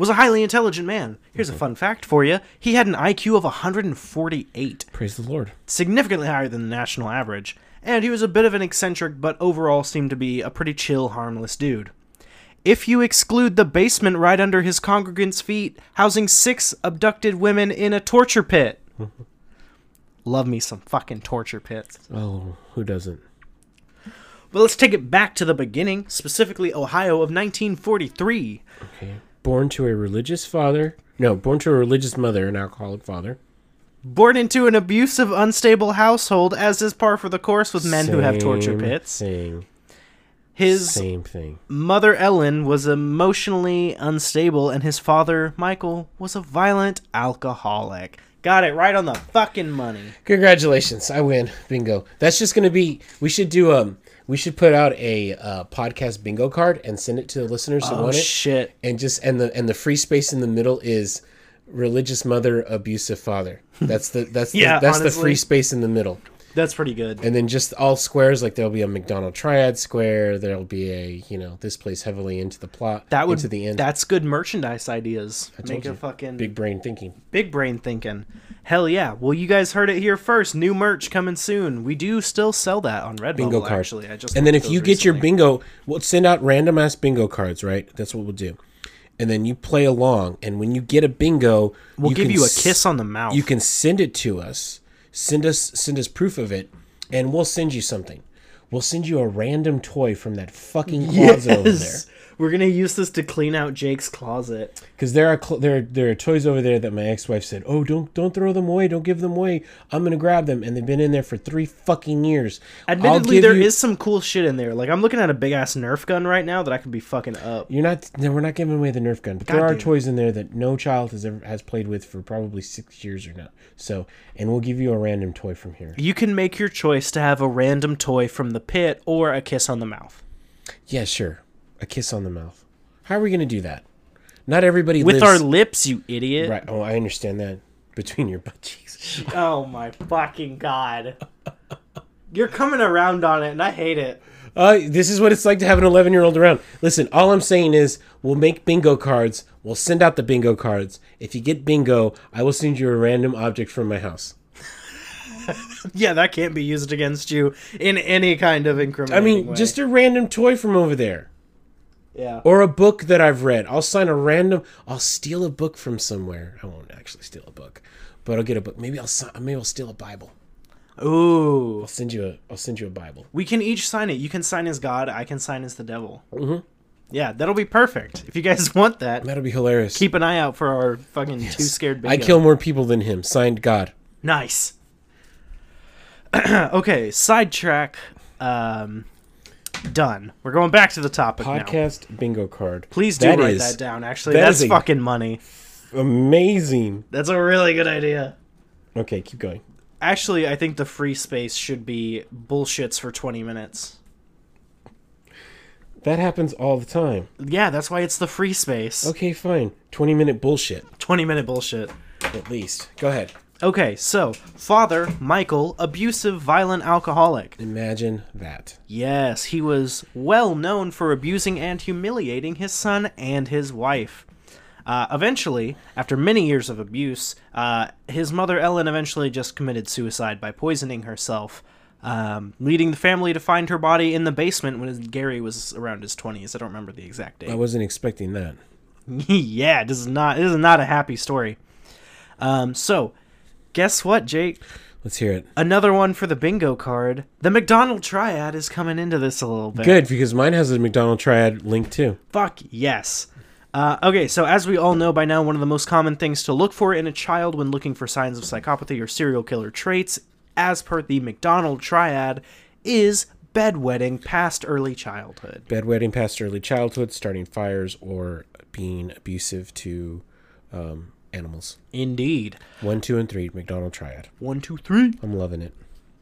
Speaker 1: was a highly intelligent man. Here's a mm-hmm. fun fact for you. He had an IQ of 148,
Speaker 2: Praise the Lord.
Speaker 1: significantly higher than the national average, and he was a bit of an eccentric but overall seemed to be a pretty chill, harmless dude. If you exclude the basement right under his congregants' feet, housing six abducted women in a torture pit. Love me some fucking torture pits.
Speaker 2: Oh, who doesn't?
Speaker 1: But let's take it back to the beginning, specifically Ohio of 1943.
Speaker 2: Okay. Born to a religious father. No, born to a religious mother, an alcoholic father.
Speaker 1: Born into an abusive, unstable household, as is par for the course with men who have torture
Speaker 2: Same
Speaker 1: pits.
Speaker 2: Thing.
Speaker 1: His
Speaker 2: Same thing.
Speaker 1: mother, Ellen, was emotionally unstable, and his father, Michael, was a violent alcoholic. Got it right on the fucking money.
Speaker 2: Congratulations, I win. Bingo. That's just gonna be. We should do um. We should put out a uh, podcast bingo card and send it to the listeners who
Speaker 1: Oh,
Speaker 2: want it.
Speaker 1: shit.
Speaker 2: and just and the and the free space in the middle is religious mother, abusive father. That's the that's
Speaker 1: Yeah,
Speaker 2: the, that's the free space in the middle.
Speaker 1: That's pretty good.
Speaker 2: And then just all squares like there'll be a Macdonald triad square. There'll be a you know this plays heavily into the plot.
Speaker 1: That would
Speaker 2: into the end.
Speaker 1: That's good merchandise ideas. Make a fucking
Speaker 2: Big brain thinking.
Speaker 1: Big brain thinking. Hell yeah. Well, you guys heard it here first. New merch coming soon. We do still sell that on Red
Speaker 2: Bingo card.
Speaker 1: actually. I just
Speaker 2: And then if you
Speaker 1: those
Speaker 2: get your bingo, we'll send out random ass bingo cards. Right. That's what we'll do. And then you play along. And when you get a bingo,
Speaker 1: We'll give
Speaker 2: can
Speaker 1: you a kiss on the mouth.
Speaker 2: you can send it to us send us send us proof of it and we'll send you something we'll send you a random toy from that fucking closet over there
Speaker 1: Yes. We're gonna use this to clean out Jake's closet.
Speaker 2: because there are cl- there are, there are toys over there that my ex-wife said oh don't don't throw them away don't give them away i'm gonna grab them and they've been in there for three fucking years
Speaker 1: Admittedly, there is
Speaker 2: you-
Speaker 1: some cool shit in there. Like I'm looking at a big ass Nerf gun right now that I could be fucking up.
Speaker 2: you're not no, we're not giving away the nerf gun but there are
Speaker 1: damn.
Speaker 2: toys in there that no child has ever has played with for probably six years or not so and we'll give you a random toy from here
Speaker 1: You can make your choice to have a random toy from the pit or a kiss on the mouth.
Speaker 2: yeah sure a kiss on the mouth how are we gonna do that not everybody
Speaker 1: With
Speaker 2: lives
Speaker 1: our lips, you idiot.
Speaker 2: Right. Oh, I understand that. Between your butt cheeks.
Speaker 1: Oh my fucking god. You're coming around on it and I hate it.
Speaker 2: Uh, this is what it's like to have an 11 year old around. Listen, all I'm saying is we'll make bingo cards. We'll send out the bingo cards. If you get bingo, I will send you a random object from my house.
Speaker 1: Yeah, that can't be used against you in any kind of
Speaker 2: increment.
Speaker 1: I
Speaker 2: mean,
Speaker 1: way.
Speaker 2: just a random toy from over there.
Speaker 1: Yeah.
Speaker 2: Or a book that I've read. I'll sign a random. I'll steal a book from somewhere. I won't actually steal a book, but I'll get a book. Maybe I'll sign, maybe I'll steal a Bible.
Speaker 1: Ooh.
Speaker 2: I'll send you a. I'll send you a Bible.
Speaker 1: We can each sign it. You can sign as God. I can sign as the devil. Mm-hmm. Yeah, that'll be perfect. If you guys want that,
Speaker 2: That'll be hilarious.
Speaker 1: keep an eye out for our fucking too scared bingo.
Speaker 2: I kill more people than him. Signed, God.
Speaker 1: Nice. okay, sidetrack. Um, done. We're going back to the topic now.
Speaker 2: Podcast bingo card.
Speaker 1: Please do
Speaker 2: That
Speaker 1: write
Speaker 2: is
Speaker 1: that down. Actually,
Speaker 2: that
Speaker 1: that's fucking money.
Speaker 2: Amazing.
Speaker 1: That's a really good idea.
Speaker 2: Okay, keep going.
Speaker 1: Actually, I think the free space should be bullshits for 20 minutes.
Speaker 2: That happens all the time.
Speaker 1: Yeah, that's why it's the free space.
Speaker 2: Okay, fine. 20 minute bullshit,
Speaker 1: 20 minute bullshit.
Speaker 2: at least. Go ahead.
Speaker 1: Okay, so father, Michael, abusive, violent alcoholic.
Speaker 2: Imagine that.
Speaker 1: Yes, he was well known for abusing and humiliating his son and his wife. Uh, eventually, after many years of abuse, uh, his mother Ellen eventually just committed suicide by poisoning herself, um, leading the family to find her body in the basement when Gary was around his twenties. I don't remember the exact date.
Speaker 2: I wasn't expecting that.
Speaker 1: yeah, this is not this is not a happy story. Um, so, guess what, Jake?
Speaker 2: Let's hear it.
Speaker 1: Another one for the bingo card. The Macdonald triad is coming into this a little bit.
Speaker 2: Good, because mine has a Macdonald triad link too.
Speaker 1: Fuck yes. Uh, okay, so as we all know by now, one of the most common things to look for in a child when looking for signs of psychopathy or serial killer traits, as per the Macdonald triad, is bedwetting past early childhood.
Speaker 2: Bedwetting past early childhood, starting fires, or being abusive to um, animals.
Speaker 1: Indeed.
Speaker 2: One, two, and three. Macdonald triad.
Speaker 1: One, two, three.
Speaker 2: I'm loving it.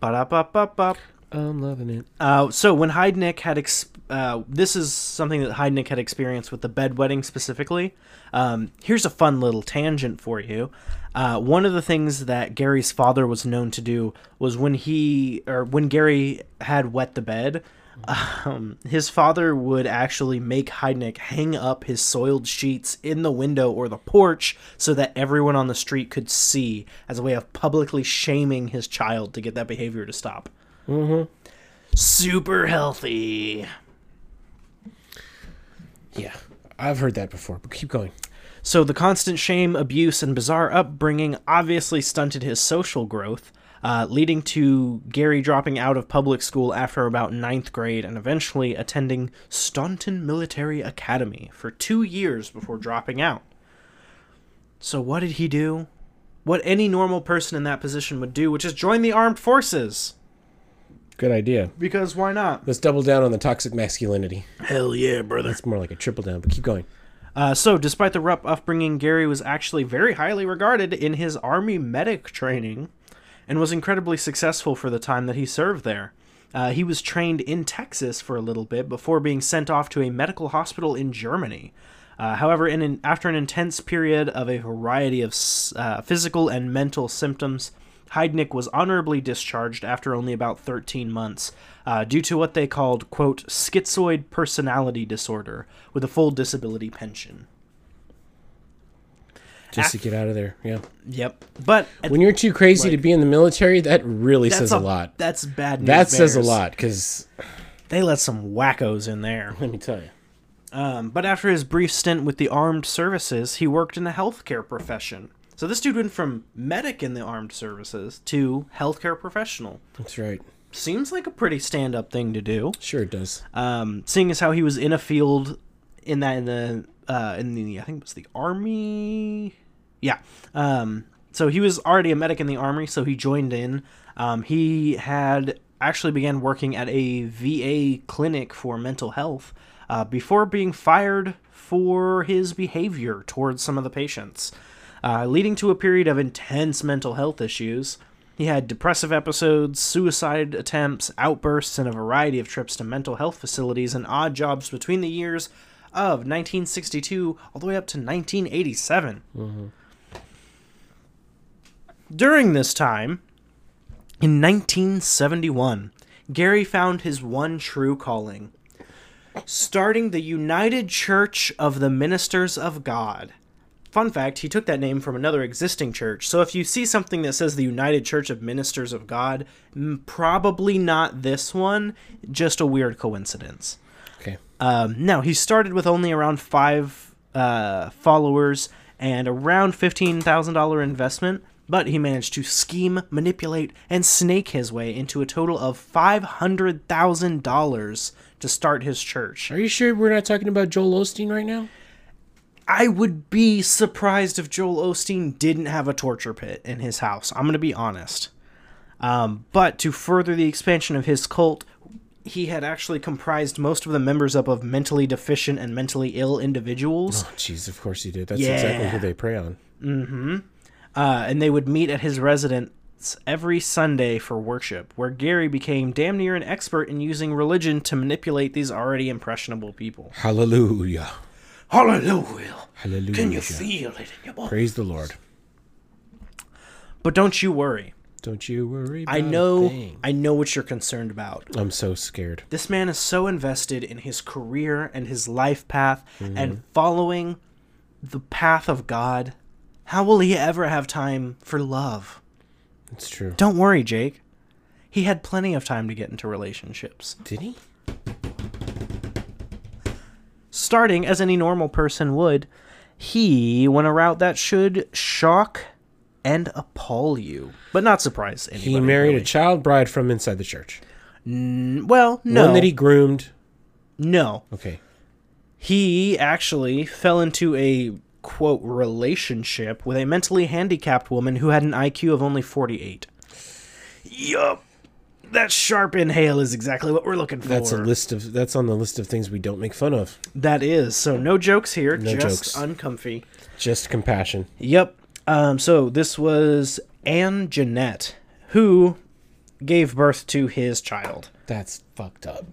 Speaker 1: Ba-da-ba-ba-ba.
Speaker 2: I'm loving it.
Speaker 1: Uh, so when Heidnik had, ex- uh, this is something that Heidnik had experienced with the bedwetting specifically. Um, here's a fun little tangent for you. Uh, one of the things that Gary's father was known to do was when he or when Gary had wet the bed, um, his father would actually make Heidnik hang up his soiled sheets in the window or the porch so that everyone on the street could see as a way of publicly shaming his child to get that behavior to stop. Mm-hmm. Super healthy.
Speaker 2: Yeah, I've heard that before, but keep going.
Speaker 1: So the constant shame, abuse, and bizarre upbringing obviously stunted his social growth, uh, leading to Gary dropping out of public school after about ninth grade and eventually attending Staunton Military Academy for two years before dropping out. So what did he do? What any normal person in that position would do, which is join the armed forces.
Speaker 2: Good idea.
Speaker 1: Because why not?
Speaker 2: Let's double down on the toxic masculinity.
Speaker 1: Hell yeah, brother.
Speaker 2: It's more like a triple down, but keep going.
Speaker 1: Uh, so, despite the rough upbringing, Gary was actually very highly regarded in his Army medic training and was incredibly successful for the time that he served there. Uh, he was trained in Texas for a little bit before being sent off to a medical hospital in Germany. Uh, however, in an, after an intense period of a variety of uh, physical and mental symptoms, Heidnik was honorably discharged after only about 13 months uh, due to what they called, quote, schizoid personality disorder with a full disability pension.
Speaker 2: Just to get out of there, yeah.
Speaker 1: Yep. But
Speaker 2: When you're too crazy to be in the military, that really says a, lot.
Speaker 1: That's bad news.
Speaker 2: That says a lot, because
Speaker 1: They let some wackos in there.
Speaker 2: let me tell you.
Speaker 1: Um, but after his brief stint with the armed services, he worked in the healthcare profession. So this dude went from medic in the armed services to healthcare professional.
Speaker 2: That's right.
Speaker 1: Seems like a pretty stand-up thing to do.
Speaker 2: Sure, it does.
Speaker 1: Um, seeing as how he was in a field in that in the uh, in the I think it was the army. Yeah. Um, so he was already a medic in the army, so he joined in. Um, he had actually began working at a VA clinic for mental health uh, before being fired for his behavior towards some of the patients, uh, leading to a period of intense mental health issues. He had depressive episodes, suicide attempts, outbursts, and a variety of trips to mental health facilities and odd jobs between the years of 1962 all the way up to 1987. Mm-hmm. During this time, in 1971, Gary found his one true calling starting the United Church of the Ministers of God. Fun fact, he took that name from another existing church. So if you see something that says the United Church of Ministers of God, probably not this one, just a weird coincidence. Um, now, he started with only around five uh, followers and around $15,000 investment, but he managed to scheme, manipulate, and snake his way into a total of $500,000 to start his church.
Speaker 2: Are you sure we're not talking about Joel Osteen right now?
Speaker 1: I would be surprised if Joel Osteen didn't have a torture pit in his house. I'm going to be honest. Um, but to further the expansion of his cult, he had actually comprised most of the members up of mentally deficient and mentally ill individuals.
Speaker 2: Oh, jeez, of course he did. That's exactly who they prey on. Mm-hmm.
Speaker 1: Uh, and they would meet at his residence every Sunday for worship, where Gary became damn near an expert in using religion to manipulate these already impressionable people.
Speaker 2: Hallelujah.
Speaker 1: Hallelujah!
Speaker 2: Hallelujah.
Speaker 1: Can you feel it in your bones?
Speaker 2: Praise the Lord.
Speaker 1: But don't you worry.
Speaker 2: Don't you worry about
Speaker 1: I know. I know what you're concerned about.
Speaker 2: I'm so scared.
Speaker 1: This man is so invested in his career and his life path
Speaker 2: Mm-hmm.
Speaker 1: and following the path of God. How will he ever have time for love?
Speaker 2: It's true.
Speaker 1: Don't worry, Jake. He had plenty of time to get into relationships.
Speaker 2: Did he?
Speaker 1: Starting as any normal person would, he went a route that should shock and appall you, but not surprise anybody.
Speaker 2: He married
Speaker 1: really.
Speaker 2: a child bride from inside the church.
Speaker 1: N- well, no,
Speaker 2: One that he groomed.
Speaker 1: no.
Speaker 2: Okay.
Speaker 1: He actually fell into a quote relationship with a mentally handicapped woman who had an IQ of only 48. Yup. That sharp inhale is exactly what we're looking for.
Speaker 2: That's a list of that's on the list of things we don't make fun of.
Speaker 1: That is. So no jokes here,
Speaker 2: No
Speaker 1: just
Speaker 2: jokes.
Speaker 1: uncomfy.
Speaker 2: Just compassion.
Speaker 1: Yep. Um, so this was Anjeanette, who gave birth to his child.
Speaker 2: That's fucked up.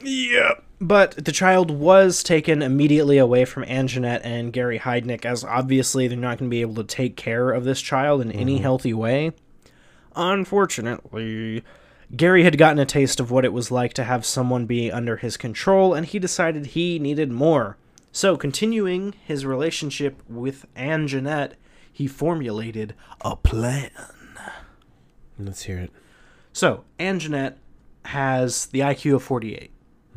Speaker 1: Yep. But the child was taken immediately away from Anjeanette and Gary Heidnik, as obviously they're not going to be able to take care of this child in any healthy way. Unfortunately, Gary had gotten a taste of what it was like to have someone be under his control, and he decided he needed more. So, continuing his relationship with Anjeanette, he formulated a plan.
Speaker 2: Let's hear it.
Speaker 1: So, Anjeanette has the IQ of 48.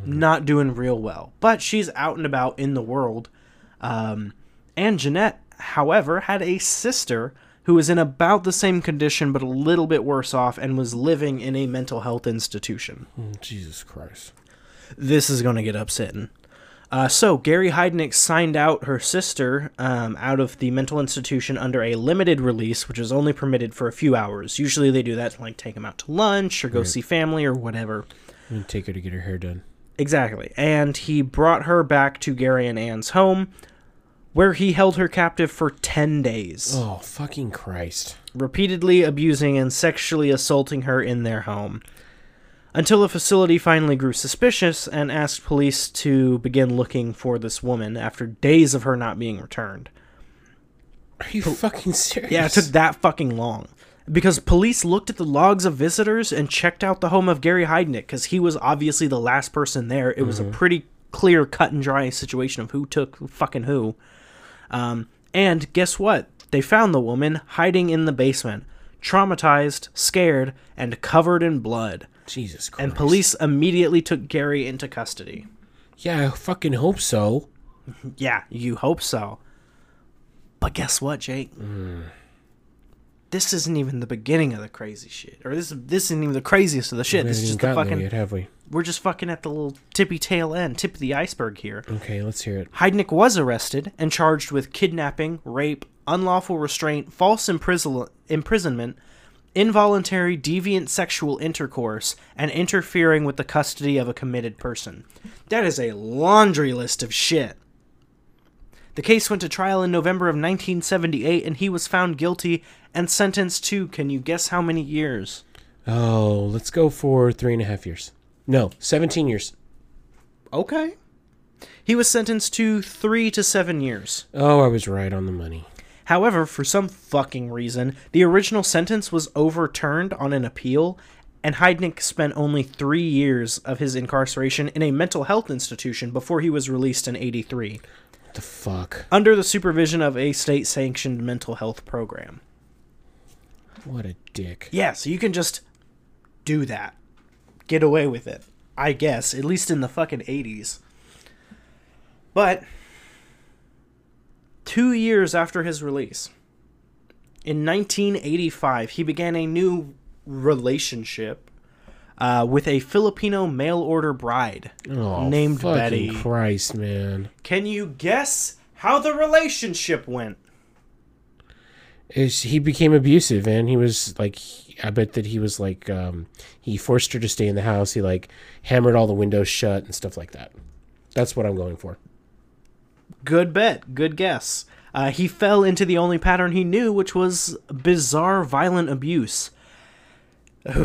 Speaker 1: Not doing real well. But she's out and about in the world. Um, Jeanette, however, had a sister who was in about the same condition but a little bit worse off and was living in a mental health institution.
Speaker 2: Mm, Jesus Christ.
Speaker 1: This is going to get upsetting. Uh, so, Gary Heidnik signed out her sister um, out of the mental institution under a limited release, which is only permitted for a few hours. Usually they do that to like take them out to lunch or go see family or whatever.
Speaker 2: I'm take her to get her hair done.
Speaker 1: Exactly. And he brought her back to Gary and Anne's home, where he held her captive for 10 days,
Speaker 2: Oh fucking Christ.
Speaker 1: repeatedly abusing and sexually assaulting her in their home. Until the facility finally grew suspicious and asked police to begin looking for this woman after days of her not being returned.
Speaker 2: Are you fucking serious?
Speaker 1: Yeah, it took that fucking long. Because police looked at the logs of visitors and checked out the home of Gary Heidnik because he was obviously the last person there. It was a pretty clear, cut and dry situation of who took fucking who. Um, and guess what? They found the woman hiding in the basement, traumatized, scared, and covered in blood.
Speaker 2: Jesus Christ.
Speaker 1: And police immediately took Gary into custody.
Speaker 2: Yeah, I fucking hope so.
Speaker 1: Yeah, you hope so. But guess what, Jake? Mm. This isn't even the beginning of the crazy shit, or this this isn't even the craziest of the shit. This is just the
Speaker 2: even gotten there
Speaker 1: fucking.
Speaker 2: yet, have we?
Speaker 1: We're just fucking at the little tippy tail end, tip of the iceberg here.
Speaker 2: Okay, let's hear it.
Speaker 1: Heidnik was arrested and charged with kidnapping, rape, unlawful restraint, false imprison- imprisonment, involuntary deviant sexual intercourse, and interfering with the custody of a committed person. That is a laundry list of shit. The case went to trial in November of 1978, and he was found guilty and sentenced to, can you guess how many years?
Speaker 2: Oh, let's go for three and a half years. No, seventeen years.
Speaker 1: Okay. He was sentenced to three to seven years.
Speaker 2: Oh, I was right on the money.
Speaker 1: However, for some fucking reason, the original sentence was overturned on an appeal, and Heidnik spent only three years of his incarceration in a mental health institution before he was released in 83,
Speaker 2: What the fuck?
Speaker 1: under the supervision of a state sanctioned mental health program.
Speaker 2: What a dick.
Speaker 1: Yeah, so you can just do that. Get away with it. I guess, at least in the fucking 80s. But two years after his release, in 1985, he began a new relationship uh, with a Filipino mail order bride
Speaker 2: Oh,
Speaker 1: named
Speaker 2: fucking
Speaker 1: Betty.
Speaker 2: Christ, man.
Speaker 1: Can you guess how the relationship went?
Speaker 2: Is he became abusive and he was like I bet that he was like um he forced her to stay in the house. He like hammered all the windows shut and stuff like that. That's what I'm going for.
Speaker 1: Good bet. Good guess. Uh, he fell into the only pattern he knew, which was bizarre, violent abuse.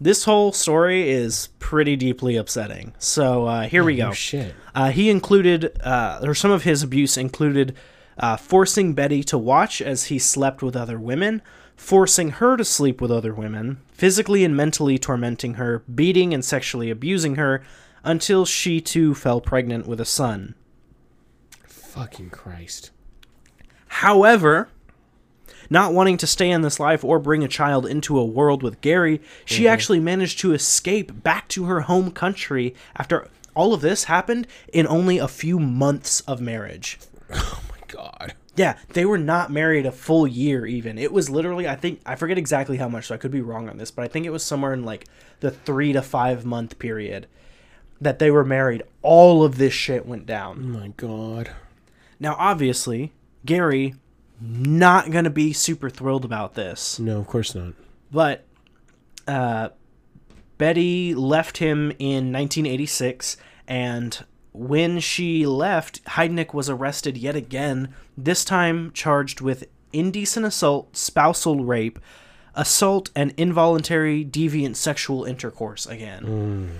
Speaker 1: this whole story is pretty deeply upsetting. So uh, here we
Speaker 2: Oh
Speaker 1: go.
Speaker 2: shit.
Speaker 1: Uh, he included, uh, or some of his abuse included, uh, forcing Betty to watch as he slept with other women, forcing her to sleep with other women, physically and mentally tormenting her, beating and sexually abusing her, until she too fell pregnant with a son.
Speaker 2: Fucking Christ.
Speaker 1: However, not wanting to stay in this life or bring a child into a world with Gary, she mm-hmm. actually managed to escape back to her home country after all of this happened in only a few months of marriage.
Speaker 2: Oh my god.
Speaker 1: Yeah, they were not married a full year even. It was literally I think I forget exactly how much, so I could be wrong on this, but I think it was somewhere in like the 3 to 5 month period that they were married. All of this shit went down.
Speaker 2: Oh my god.
Speaker 1: Now, obviously, Gary not going to be super thrilled about this.
Speaker 2: No, of course not.
Speaker 1: But uh, Betty left him in 1986, and when she left, Heidnik was arrested yet again, this time charged with indecent assault, spousal rape, assault, and involuntary deviant sexual intercourse again.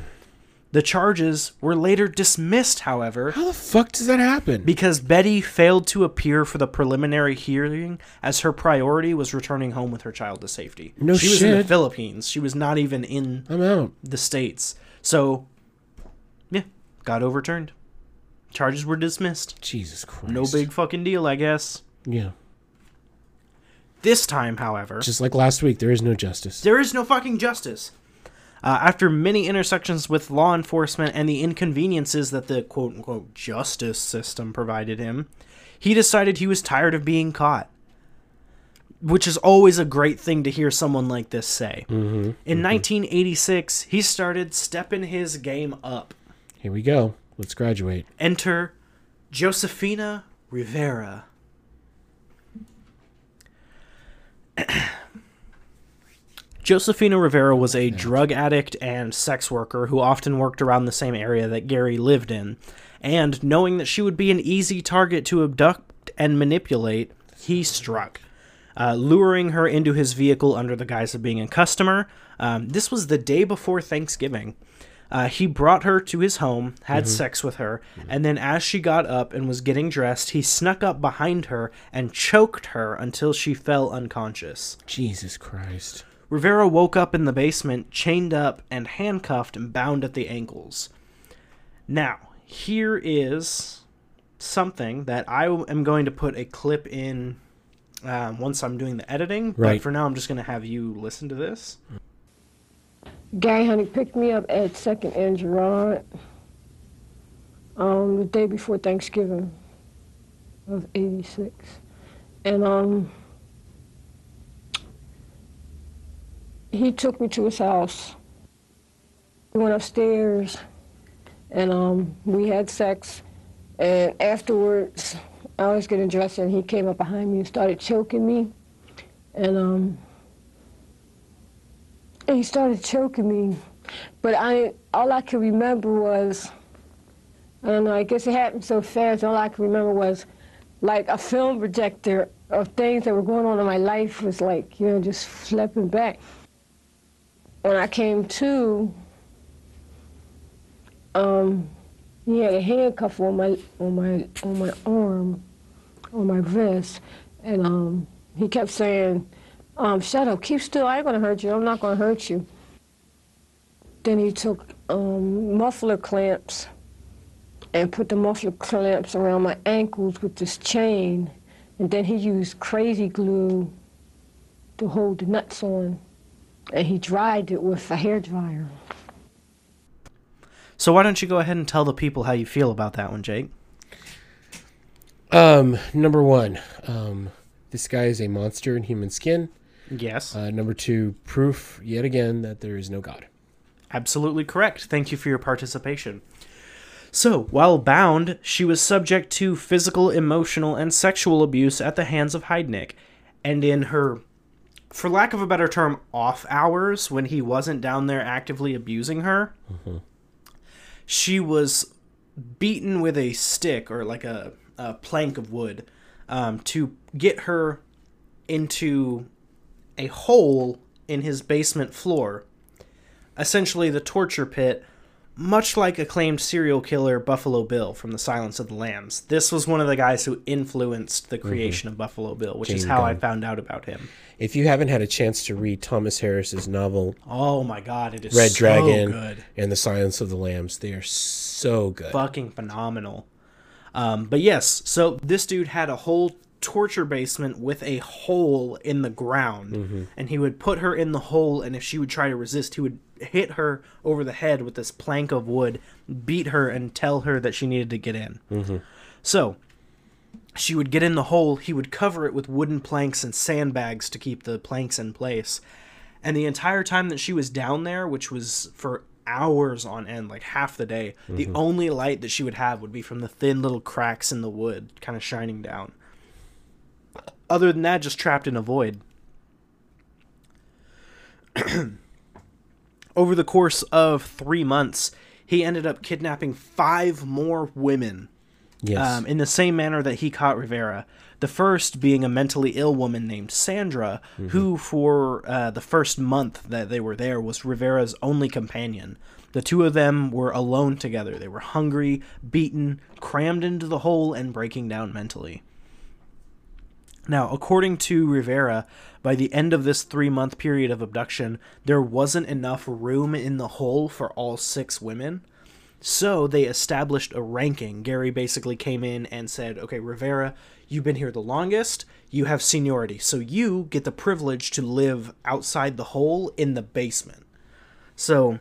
Speaker 1: The charges were later dismissed, however,
Speaker 2: How the fuck does that happen?
Speaker 1: because Betty failed to appear for the preliminary hearing as her priority was returning home with her child to safety.
Speaker 2: No
Speaker 1: she was in the. Philippines. She was not even in
Speaker 2: I'm out.
Speaker 1: the states. So, yeah, got overturned. Charges were dismissed.
Speaker 2: Jesus Christ.
Speaker 1: No big fucking deal, I guess.
Speaker 2: Yeah.
Speaker 1: This time, however,
Speaker 2: Just like last week, there is no justice.
Speaker 1: there is no fucking justice. Uh, after many intersections with law enforcement and the inconveniences that the quote unquote justice system provided him, he decided he was tired of being caught. Which is always a great thing to hear someone like this say. In 1986, he started stepping his game up.
Speaker 2: Here we go. Let's graduate.
Speaker 1: Enter Josefina Rivera. Josefina Rivera was a drug addict and sex worker who often worked around the same area that Gary lived in. And knowing that she would be an easy target to abduct and manipulate, he struck, uh, luring her into his vehicle under the guise of being a customer. Um, this was the day before Thanksgiving. Uh, he brought her to his home, had sex with her, and then as she got up and was getting dressed, he snuck up behind her and choked her until she fell unconscious.
Speaker 2: Jesus Christ.
Speaker 1: Rivera woke up in the basement, chained up and handcuffed and bound at the ankles. Now, here is something that I am going to put a clip in um, once I'm doing the editing. But for now, I'm just going to have you listen to this.
Speaker 3: Gary Honey picked me up at Second and Girard um, the day before Thanksgiving of '86, and um, he took me to his house. We went upstairs, and um, we had sex. And afterwards, I was getting dressed, and he came up behind me and started choking me, and um. And he started choking me, but I all I could remember was I don't know. I guess it happened so fast. All I could remember was like a film projector of things that were going on in my life was like you know just flipping back. When I came to, um, he had a handcuff on my on my on my arm, on my wrist, and um, he kept saying. Um, shut up, keep still, I ain't gonna hurt you, I'm not gonna hurt you. Then he took um, muffler clamps and put the muffler clamps around my ankles with this chain. And then he used crazy glue to hold the nuts on. And he dried it with a hair dryer.
Speaker 1: So why don't you go ahead and tell the people how you feel about that one, Jake?
Speaker 2: Um, number one, um, this guy is a monster in human skin.
Speaker 1: Yes.
Speaker 2: Uh, number two, proof yet again that there is no God.
Speaker 1: Absolutely correct. Thank you for your participation. So, while bound, she was subject to physical, emotional, and sexual abuse at the hands of Heidnik. And in her, for lack of a better term, off hours, when he wasn't down there actively abusing her, she was beaten with a stick or like a, a plank of wood um, to get her into a hole in his basement floor. Essentially the torture pit, much like acclaimed serial killer Buffalo Bill from The Silence of the Lambs. This was one of the guys who influenced the creation of Buffalo Bill, which is how I found out about him.
Speaker 2: If you haven't had a chance to read Thomas Harris's novel
Speaker 1: Oh my god, it is
Speaker 2: Red
Speaker 1: so
Speaker 2: Dragon
Speaker 1: good.
Speaker 2: and The Silence of the Lambs, they are so good.
Speaker 1: Fucking phenomenal. Um, but yes, so this dude had a whole torture basement with a hole in the ground, mm-hmm. and he would put her in the hole, and if she would try to resist, he would hit her over the head with this plank of wood, beat her, and tell her that she needed to get in. Mm-hmm. So, she would get in the hole, he would cover it with wooden planks and sandbags to keep the planks in place. And the entire time that she was down there, which was for hours on end, like half the day, the mm-hmm. only light that she would have would be from the thin little cracks in the wood kind of shining down. Other than that, just trapped in a void. Over the course of three months, he ended up kidnapping five more women
Speaker 2: Yes.
Speaker 1: um, in the same manner that he caught Rivera. The first being a mentally ill woman named Sandra, who, for uh, the first month that they were there, was Rivera's only companion. The two of them were alone together. They were hungry, beaten, crammed into the hole, and breaking down mentally. Now, according to Rivera, by the end of this three month period of abduction, there wasn't enough room in the hole for all six women. So they established a ranking. Gary basically came in and said, okay, Rivera, you've been here the longest. You have seniority. So you get the privilege to live outside the hole in the basement. So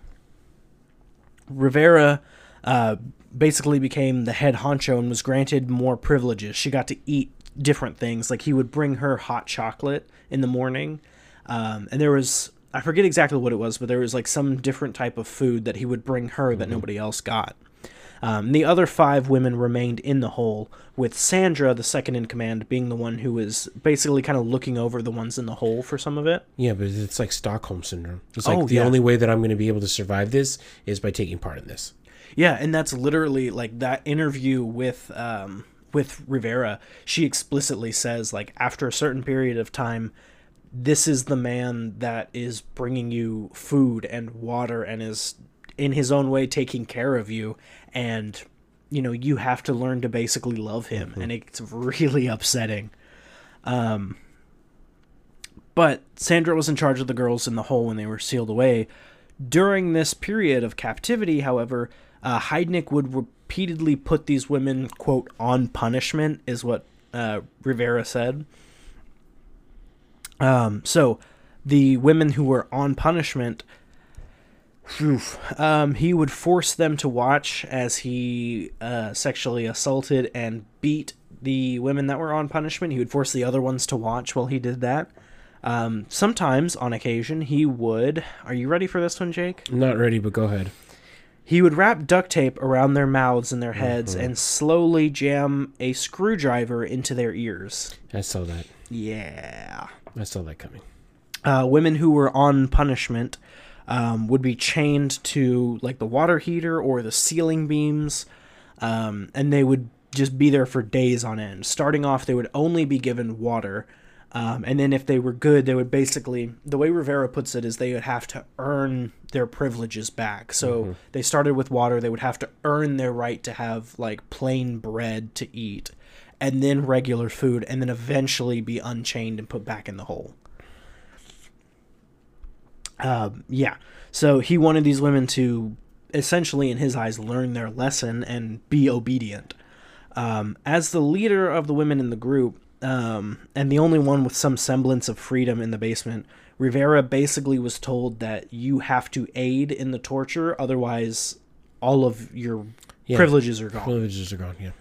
Speaker 1: Rivera uh, basically became the head honcho and was granted more privileges. She got to eat different things. Like he would bring her hot chocolate in the morning. Um, and there was, I forget exactly what it was, but there was like some different type of food that he would bring her that nobody else got. Um, the other five women remained in the hole, with Sandra, the second in command, being the one who was basically kind of looking over the ones in the hole for some of it.
Speaker 2: yeah, but it's like Stockholm syndrome. It's like
Speaker 1: Oh,
Speaker 2: the
Speaker 1: yeah.
Speaker 2: only way that I'm going to be able to survive this is by taking part in this.
Speaker 1: Yeah, and that's literally like that interview with um with Rivera. She explicitly says like after a certain period of time this is the man that is bringing you food and water and is in his own way taking care of you. And you know you have to learn to basically love him. And it's really upsetting. Um but Sandra was in charge of the girls in the hole when they were sealed away. During this period of captivity, however, uh, Heidnik would repeatedly put these women, quote, on punishment, is what uh, Rivera said. Um, so the women who were on punishment, phew, um, he would force them to watch as he uh, sexually assaulted and beat the women that were on punishment. He would force the other ones to watch while he did that. Um, sometimes, on occasion, he would. Are you ready for this one, Jake?
Speaker 2: Not ready, but go ahead.
Speaker 1: He would wrap duct tape around their mouths and their heads and slowly jam a screwdriver into their ears.
Speaker 2: I saw that.
Speaker 1: Yeah.
Speaker 2: I saw that coming.
Speaker 1: Uh, women who were on punishment um, would be chained to like the water heater or the ceiling beams, um, and they would just be there for days on end. Starting off, they would only be given water. Um, and then if they were good, they would basically, the way Rivera puts it is they would have to earn their privileges back. So they started with water, they would have to earn their right to have like plain bread to eat, and then regular food, and then eventually be unchained and put back in the hole. Um, yeah. So he wanted these women to essentially, in his eyes, learn their lesson and be obedient. Um, as the leader of the women in the group, um, and the only one with some semblance of freedom in the basement, Rivera basically was told that you have to aid in the torture, otherwise, all of your
Speaker 2: Yeah.
Speaker 1: privileges are gone.
Speaker 2: Privileges are gone. Yeah.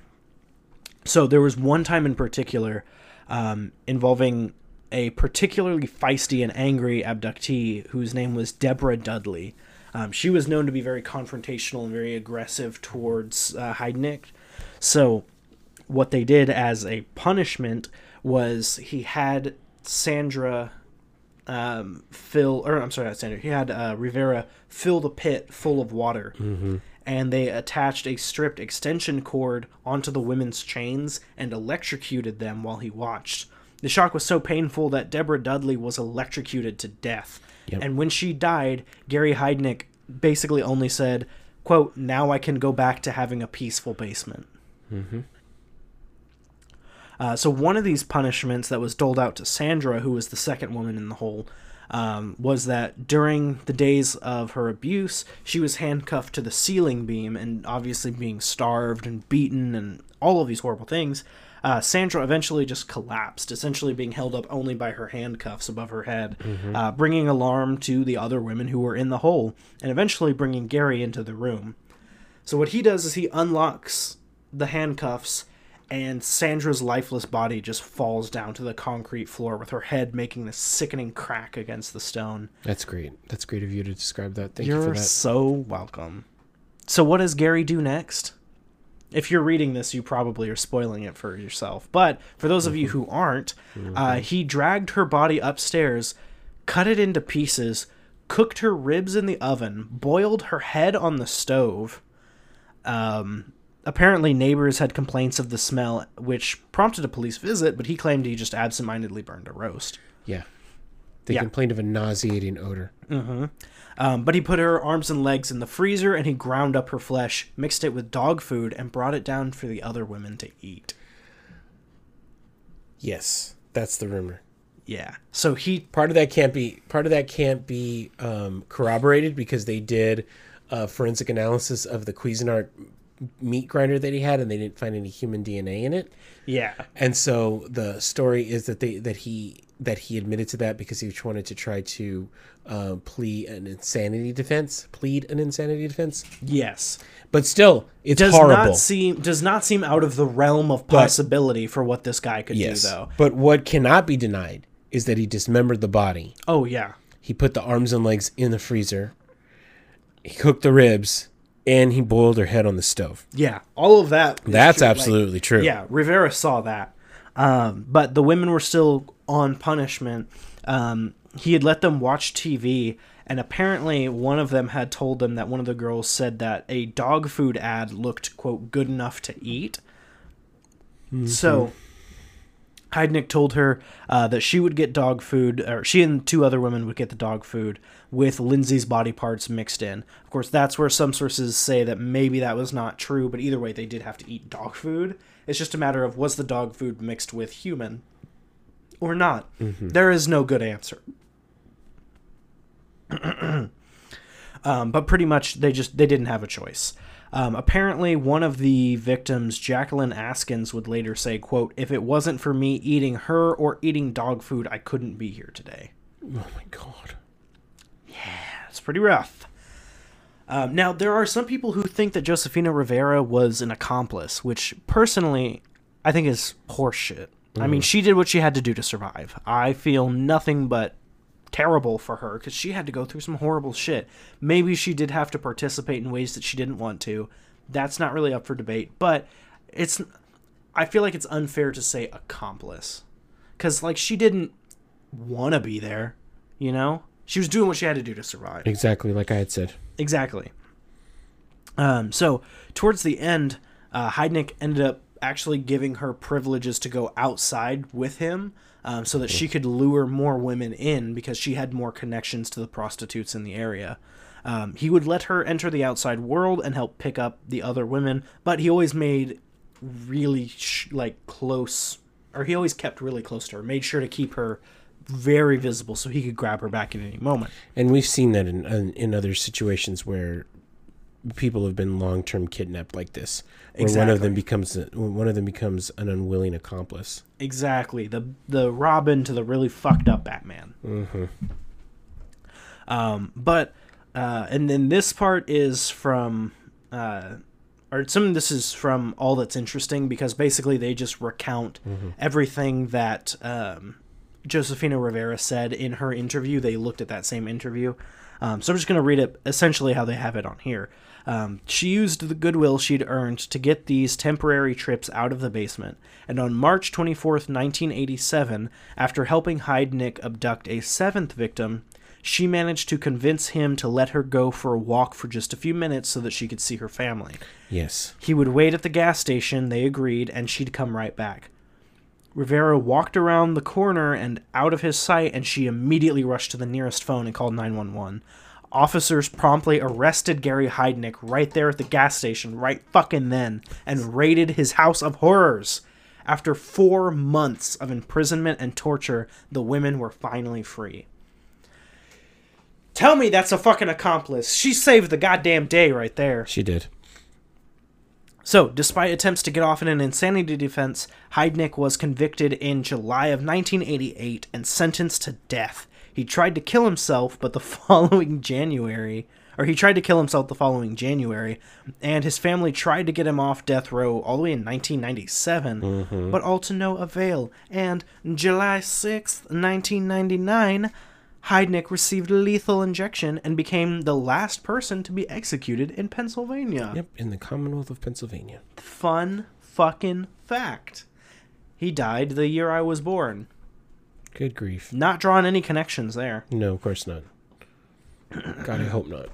Speaker 1: So there was one time in particular um, involving a particularly feisty and angry abductee whose name was Deborah Dudley. Um, she was known to be very confrontational and very aggressive towards uh, Heidnik. So what they did as a punishment was he had Sandra um, fill, or I'm sorry, not Sandra. He had uh, Rivera fill the pit full of water, and they attached a stripped extension cord onto the women's chains and electrocuted them while he watched. The shock was so painful that Deborah Dudley was electrocuted to death.
Speaker 2: Yep.
Speaker 1: And when she died, Gary Heidnik basically only said, "quote Now I can go back to having a peaceful basement." Uh, so one of these punishments that was doled out to Sandra, who was the second woman in the hole, um, was that during the days of her abuse, she was handcuffed to the ceiling beam and obviously being starved and beaten and all of these horrible things. Uh, Sandra eventually just collapsed, essentially being held up only by her handcuffs above her head, uh, bringing alarm to the other women who were in the hole, and eventually bringing Gary into the room. So what he does is he unlocks the handcuffs and Sandra's lifeless body just falls down to the concrete floor with her head making this sickening crack against the stone.
Speaker 2: That's great. That's great of you to describe that. Thank
Speaker 1: You're
Speaker 2: you for that.
Speaker 1: so welcome. So, what does Gary do next? If you're reading this, you probably are spoiling it for yourself. But for those of you
Speaker 2: Mm-hmm.
Speaker 1: who aren't, uh, he dragged her body upstairs, cut it into pieces, cooked her ribs in the oven, boiled her head on the stove. Um, apparently, neighbors had complaints of the smell, which prompted a police visit, but he claimed he just absentmindedly burned a roast.
Speaker 2: Yeah. They
Speaker 1: Yeah.
Speaker 2: complained of a nauseating odor.
Speaker 1: Um, but he put her arms and legs in the freezer and he ground up her flesh, mixed it with dog food, and brought it down for the other women to eat.
Speaker 2: Yes, that's the rumor.
Speaker 1: Yeah. So he.
Speaker 2: Part of that can't be part of that can't be um, corroborated because they did a forensic analysis of the Cuisinart meat grinder that he had, and they didn't find any human DNA in it.
Speaker 1: Yeah.
Speaker 2: And so the story is that they that he that he admitted to that because he wanted to try to uh, plead an insanity defense, plead an insanity defense.
Speaker 1: Yes.
Speaker 2: But still, it
Speaker 1: Does
Speaker 2: horrible.
Speaker 1: not seem does not seem out of the realm of possibility for what this guy could
Speaker 2: yes,
Speaker 1: do, though.
Speaker 2: but what cannot be denied is that he dismembered the body.
Speaker 1: Oh yeah.
Speaker 2: He put the arms and legs in the freezer. He cooked the ribs, and he boiled her head on the stove.
Speaker 1: Yeah. All of that.
Speaker 2: That's
Speaker 1: true. Like,
Speaker 2: absolutely true.
Speaker 1: Yeah, Rivera saw that. Um, but the women were still on punishment. Um, he had let them watch TV, and apparently one of them had told them that one of the girls said that a dog food ad looked, quote, good enough to eat. So Heidnik told her uh, that she would get dog food, or she and two other women would get the dog food with Lindsay's body parts mixed in. Of course, that's where some sources say that maybe that was not true, but either way, they did have to eat dog food. It's just a matter of was the dog food mixed with human or not. There is no good answer. um, but pretty much they just they didn't have a choice. Um, apparently, one of the victims, Jacqueline Askins, would later say, "quote If it wasn't for me eating her or eating dog food, I couldn't be here today."
Speaker 2: Oh my god.
Speaker 1: Yeah, it's pretty rough. Um, now, there are some people who think that Josefina Rivera was an accomplice, which personally I think is horseshit. I mean, she did what she had to do to survive. I feel nothing but terrible for her because she had to go through some horrible shit. Maybe she did have to participate in ways that she didn't want to. That's not really up for debate, but it's. I feel like it's unfair to say accomplice because, like, she didn't want to be there, you know? She was doing what she had to do to survive.
Speaker 2: Exactly like I had said.
Speaker 1: Exactly. Um, so towards the end, uh, Heidnik ended up actually giving her privileges to go outside with him, um, so that she could lure more women in because she had more connections to the prostitutes in the area. Um, he would let her enter the outside world and help pick up the other women, but he always made really sh- like close, or he always kept really close to her, made sure to keep her very visible so he could grab her back at any moment.
Speaker 2: And we've seen that in in, in other situations where people have been long term kidnapped like this, where one of them becomes one of them becomes an unwilling accomplice.
Speaker 1: Exactly. The the Robin to the really fucked up Batman. Mm-hmm. Um, but uh, and then this part is from uh, or some of this is from all that's interesting because basically they just recount everything that um, Josefina Rivera said in her interview. They looked at that same interview. Um, so I'm just going to read it essentially how they have it on here. Um, she used the goodwill she'd earned to get these temporary trips out of the basement, and on March 24th, 1987, after helping Heidnik abduct a seventh victim, she managed to convince him to let her go for a walk for just a few minutes so that she could see her family.
Speaker 2: Yes.
Speaker 1: He would wait at the gas station, they agreed, and she'd come right back. Rivera walked around the corner and out of his sight, and she immediately rushed to the nearest phone and called 911. Officers promptly arrested Gary Heidnik right there at the gas station, right fucking then, and raided his house of horrors. After four months of imprisonment and torture, the women were finally free. Tell me that's a fucking accomplice. She saved the goddamn day right there.
Speaker 2: She did.
Speaker 1: So, despite attempts to get off in an insanity defense, Heidnik was convicted in July of 1988 and sentenced to death. He tried to kill himself, but the following January, or he tried to kill himself the following January, and his family tried to get him off death row all the way in 1997, mm-hmm. but all to no avail. And July 6th, 1999, Heidnik received a lethal injection and became the last person to be executed in Pennsylvania.
Speaker 2: Yep, in the Commonwealth of Pennsylvania.
Speaker 1: Fun fucking fact. He died the year I was born.
Speaker 2: Good grief.
Speaker 1: Not drawing any connections there.
Speaker 2: No, of course not. God, I hope not.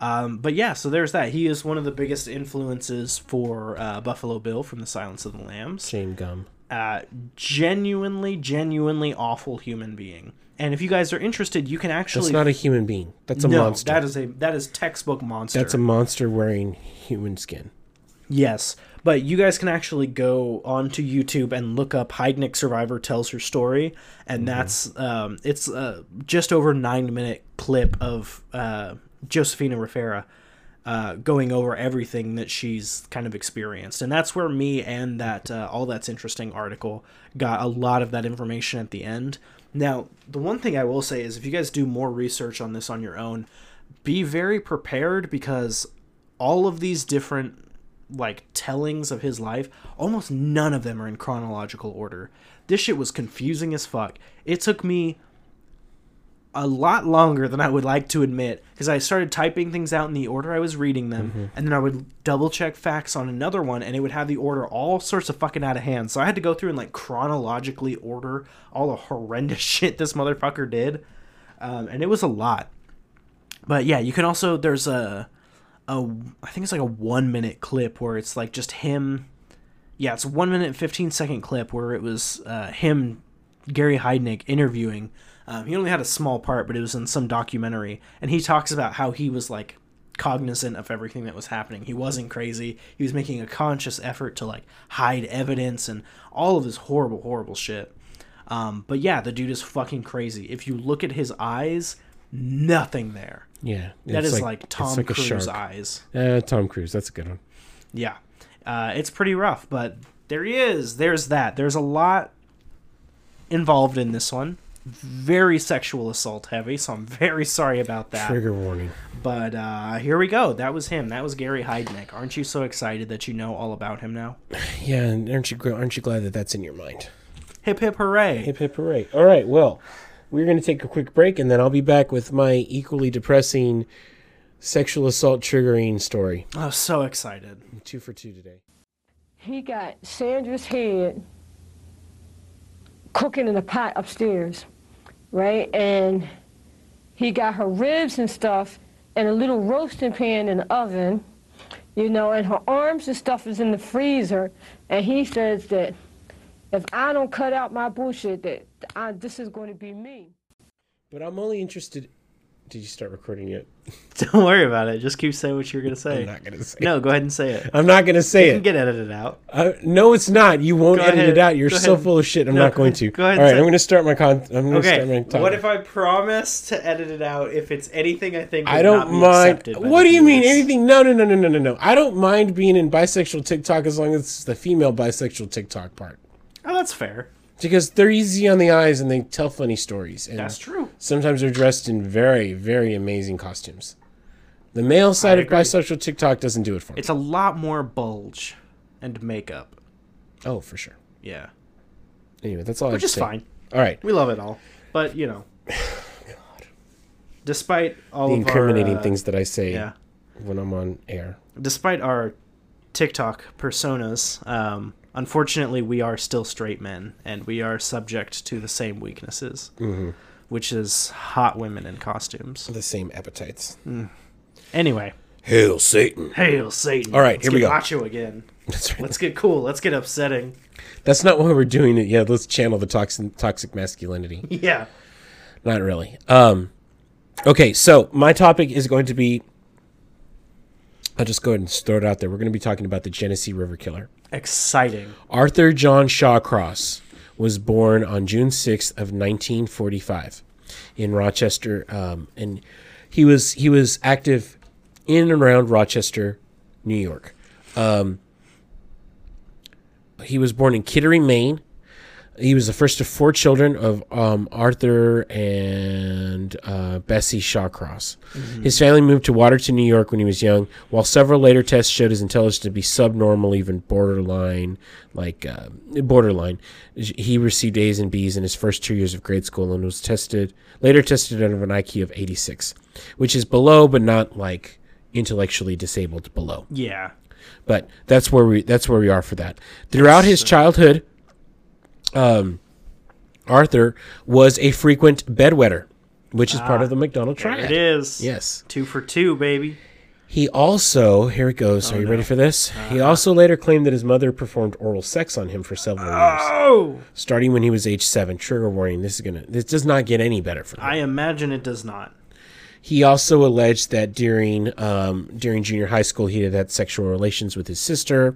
Speaker 1: Um, but yeah, so there's that. He is one of the biggest influences for uh, Buffalo Bill from The Silence of the Lambs.
Speaker 2: Shame gum.
Speaker 1: Uh, genuinely, genuinely awful human being. And if you guys are interested, you can actually
Speaker 2: That's not a human being. That's a
Speaker 1: no,
Speaker 2: monster.
Speaker 1: that is a that is textbook monster.
Speaker 2: That's a monster wearing human skin.
Speaker 1: Yes, but you guys can actually go onto YouTube and look up Heidnik Survivor tells her story, and that's um, it's uh, just over nine minute clip of uh, Josefina Rivera uh, going over everything that she's kind of experienced, and that's where me and that uh, all that's interesting article got a lot of that information at the end. Now, the one thing I will say is if you guys do more research on this on your own, be very prepared because all of these different like tellings of his life, almost none of them are in chronological order. This shit was confusing as fuck. It took me a lot longer than I would like to admit because I started typing things out in the order I was reading them, and then I would double check facts on another one, and it would have the order all sorts of fucking out of hand. So I had to go through and like chronologically order all the horrendous shit this motherfucker did, um, and it was a lot. But yeah, you can also there's a a I think it's like a one minute clip where it's like just him. Yeah, it's a one minute fifteen second clip where it was uh, him, Gary Heidnik interviewing. Um, he only had a small part, but it was in some documentary, and he talks about how he was like cognizant of everything that was happening. He wasn't crazy. He was making a conscious effort to like hide evidence and all of this horrible, horrible shit. Um, but yeah, the dude is fucking crazy. If you look at his eyes, nothing there.
Speaker 2: Yeah,
Speaker 1: that
Speaker 2: is
Speaker 1: is like, Tom
Speaker 2: like
Speaker 1: Cruise eyes.
Speaker 2: Uh, Tom Cruise. That's a good one.
Speaker 1: Yeah. Uh, it's pretty rough, but there he is. There's that. There's a lot involved in this one. Very sexual assault heavy, so I'm very sorry about that.
Speaker 2: Trigger warning.
Speaker 1: But uh, here we go. That was him. That was Gary Heidnik. Aren't you so excited that you know all about him now?
Speaker 2: Yeah, and aren't you aren't you glad that that's in your mind?
Speaker 1: Hip hip hooray.
Speaker 2: Hip hip hooray! All right, well, we're going to take a quick break, and then I'll be back with my equally depressing sexual assault triggering story.
Speaker 1: I was so excited.
Speaker 2: Two for two today.
Speaker 3: He got Sandra's head cooking in a pot upstairs, right? And he got her ribs and stuff in a little roasting pan in the oven, you know, and her arms and stuff is in the freezer. And he says that if I don't cut out my bullshit, that I, this is going to be me.
Speaker 2: But I'm only interested. Did you start recording yet?
Speaker 1: Don't worry about it. Just keep saying what you're going to say.
Speaker 2: I'm not going to say.
Speaker 1: No, go ahead and say it.
Speaker 2: I'm not going to say
Speaker 1: You can
Speaker 2: it.
Speaker 1: get edited out.
Speaker 2: Uh, no, it's not. You won't
Speaker 1: Go
Speaker 2: edit
Speaker 1: ahead.
Speaker 2: it out. You're
Speaker 1: Go
Speaker 2: so
Speaker 1: ahead.
Speaker 2: full of shit. I'm
Speaker 1: No,
Speaker 2: not going to.
Speaker 1: go ahead
Speaker 2: All
Speaker 1: and
Speaker 2: right,
Speaker 1: say-
Speaker 2: I'm going to start my con. I'm going to start my
Speaker 1: Okay.
Speaker 2: topic.
Speaker 1: What if I promise to edit it out if it's anything I think
Speaker 2: I
Speaker 1: would
Speaker 2: don't
Speaker 1: not be
Speaker 2: mind.
Speaker 1: accepted
Speaker 2: What do you mean? Anything? No, no, no, no, no, no, no. I don't mind being in bisexual TikTok as long as it's the female bisexual TikTok part.
Speaker 1: Oh, that's fair.
Speaker 2: Because they're easy on the eyes and they tell funny stories. And
Speaker 1: That's true.
Speaker 2: Sometimes they're dressed in very, very amazing costumes. The male side of bisexual TikTok doesn't do it for me.
Speaker 1: It's a lot more bulge and makeup.
Speaker 2: Oh, for sure.
Speaker 1: Yeah.
Speaker 2: Anyway, that's all I
Speaker 1: Which is fine.
Speaker 2: All right.
Speaker 1: We love it all. But, you know. God. despite all
Speaker 2: The
Speaker 1: of
Speaker 2: incriminating
Speaker 1: our, uh,
Speaker 2: things that I say
Speaker 1: Yeah.
Speaker 2: when I'm on air.
Speaker 1: Despite our TikTok personas, um, unfortunately, we are still straight men, and we are subject to the same weaknesses,
Speaker 2: Mm-hmm.
Speaker 1: which is hot women in costumes.
Speaker 2: The same appetites.
Speaker 1: Anyway,
Speaker 2: Hail Satan.
Speaker 1: hail Satan!
Speaker 2: All right,
Speaker 1: Let's
Speaker 2: here we go.
Speaker 1: Macho again.
Speaker 2: That's right.
Speaker 1: Let's get cool. Let's get upsetting.
Speaker 2: That's not why we're doing it. Yeah, let's channel the toxic toxic masculinity.
Speaker 1: Yeah.
Speaker 2: Not really. Um, okay, so my topic is going to be. I'll just go ahead and throw it out there. We're going to be talking about the Genesee River Killer.
Speaker 1: Exciting.
Speaker 2: Arthur John Shawcross was born on June 6th of 1945 in Rochester, um, and he was he was active in and around Rochester, New York. Um, he was born in Kittery, Maine. He was the first of four children of um, Arthur and uh, Bessie Shawcross. His family moved to Watertown, New York when he was young, while several later tests showed his intelligence to be subnormal, even borderline, like uh, borderline. He received A's and B's in his first two years of grade school and was tested later tested out of an IQ of 86, which is below but not like intellectually disabled below
Speaker 1: Yeah.
Speaker 2: but that's where we that's where we are for that. Throughout his childhood, um, Arthur was a frequent bedwetter, which is part of the Macdonald
Speaker 1: There
Speaker 2: triad.
Speaker 1: it is.
Speaker 2: Yes.
Speaker 1: Two for two, baby.
Speaker 2: He also here it goes. Are you ready for this? He also later claimed that his mother performed oral sex on him for several years,
Speaker 1: Oh!
Speaker 2: starting when he was age seven. Trigger warning: This is gonna. This does not get any better for him.
Speaker 1: I imagine it does not.
Speaker 2: He also alleged that during um, during junior high school he had had sexual relations with his sister.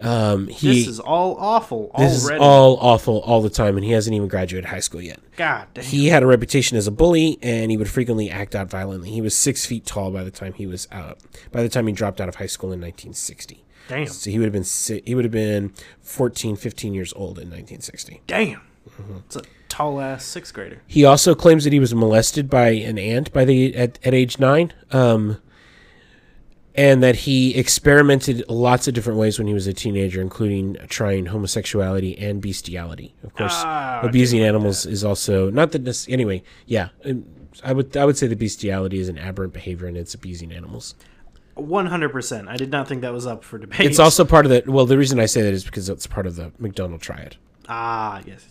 Speaker 2: Um, he
Speaker 1: This is all awful
Speaker 2: This
Speaker 1: already.
Speaker 2: is all awful all the time, and he hasn't even graduated high school yet.
Speaker 1: God damn.
Speaker 2: He had a reputation as a bully, and he would frequently act out violently. He was six feet tall by the time he was out. By the time he dropped out of high school in 1960,
Speaker 1: Damn.
Speaker 2: so he would have been si- he would have been 14, 15 years old in 1960.
Speaker 1: Damn.
Speaker 2: Mm-hmm.
Speaker 1: It's a tall ass sixth grader.
Speaker 2: He also claims that he was molested by an aunt by the at, at age nine, um, and that he experimented lots of different ways when he was a teenager, including trying homosexuality and bestiality. Of course,
Speaker 1: I
Speaker 2: abusing animals is also not that this anyway. Yeah, um, I would I would say the bestiality is an aberrant behavior and it's abusing animals.
Speaker 1: One hundred percent. I did not think that was up for debate.
Speaker 2: It's also part of the well. The reason I say that is because it's part of the Macdonald triad.
Speaker 1: ah yes.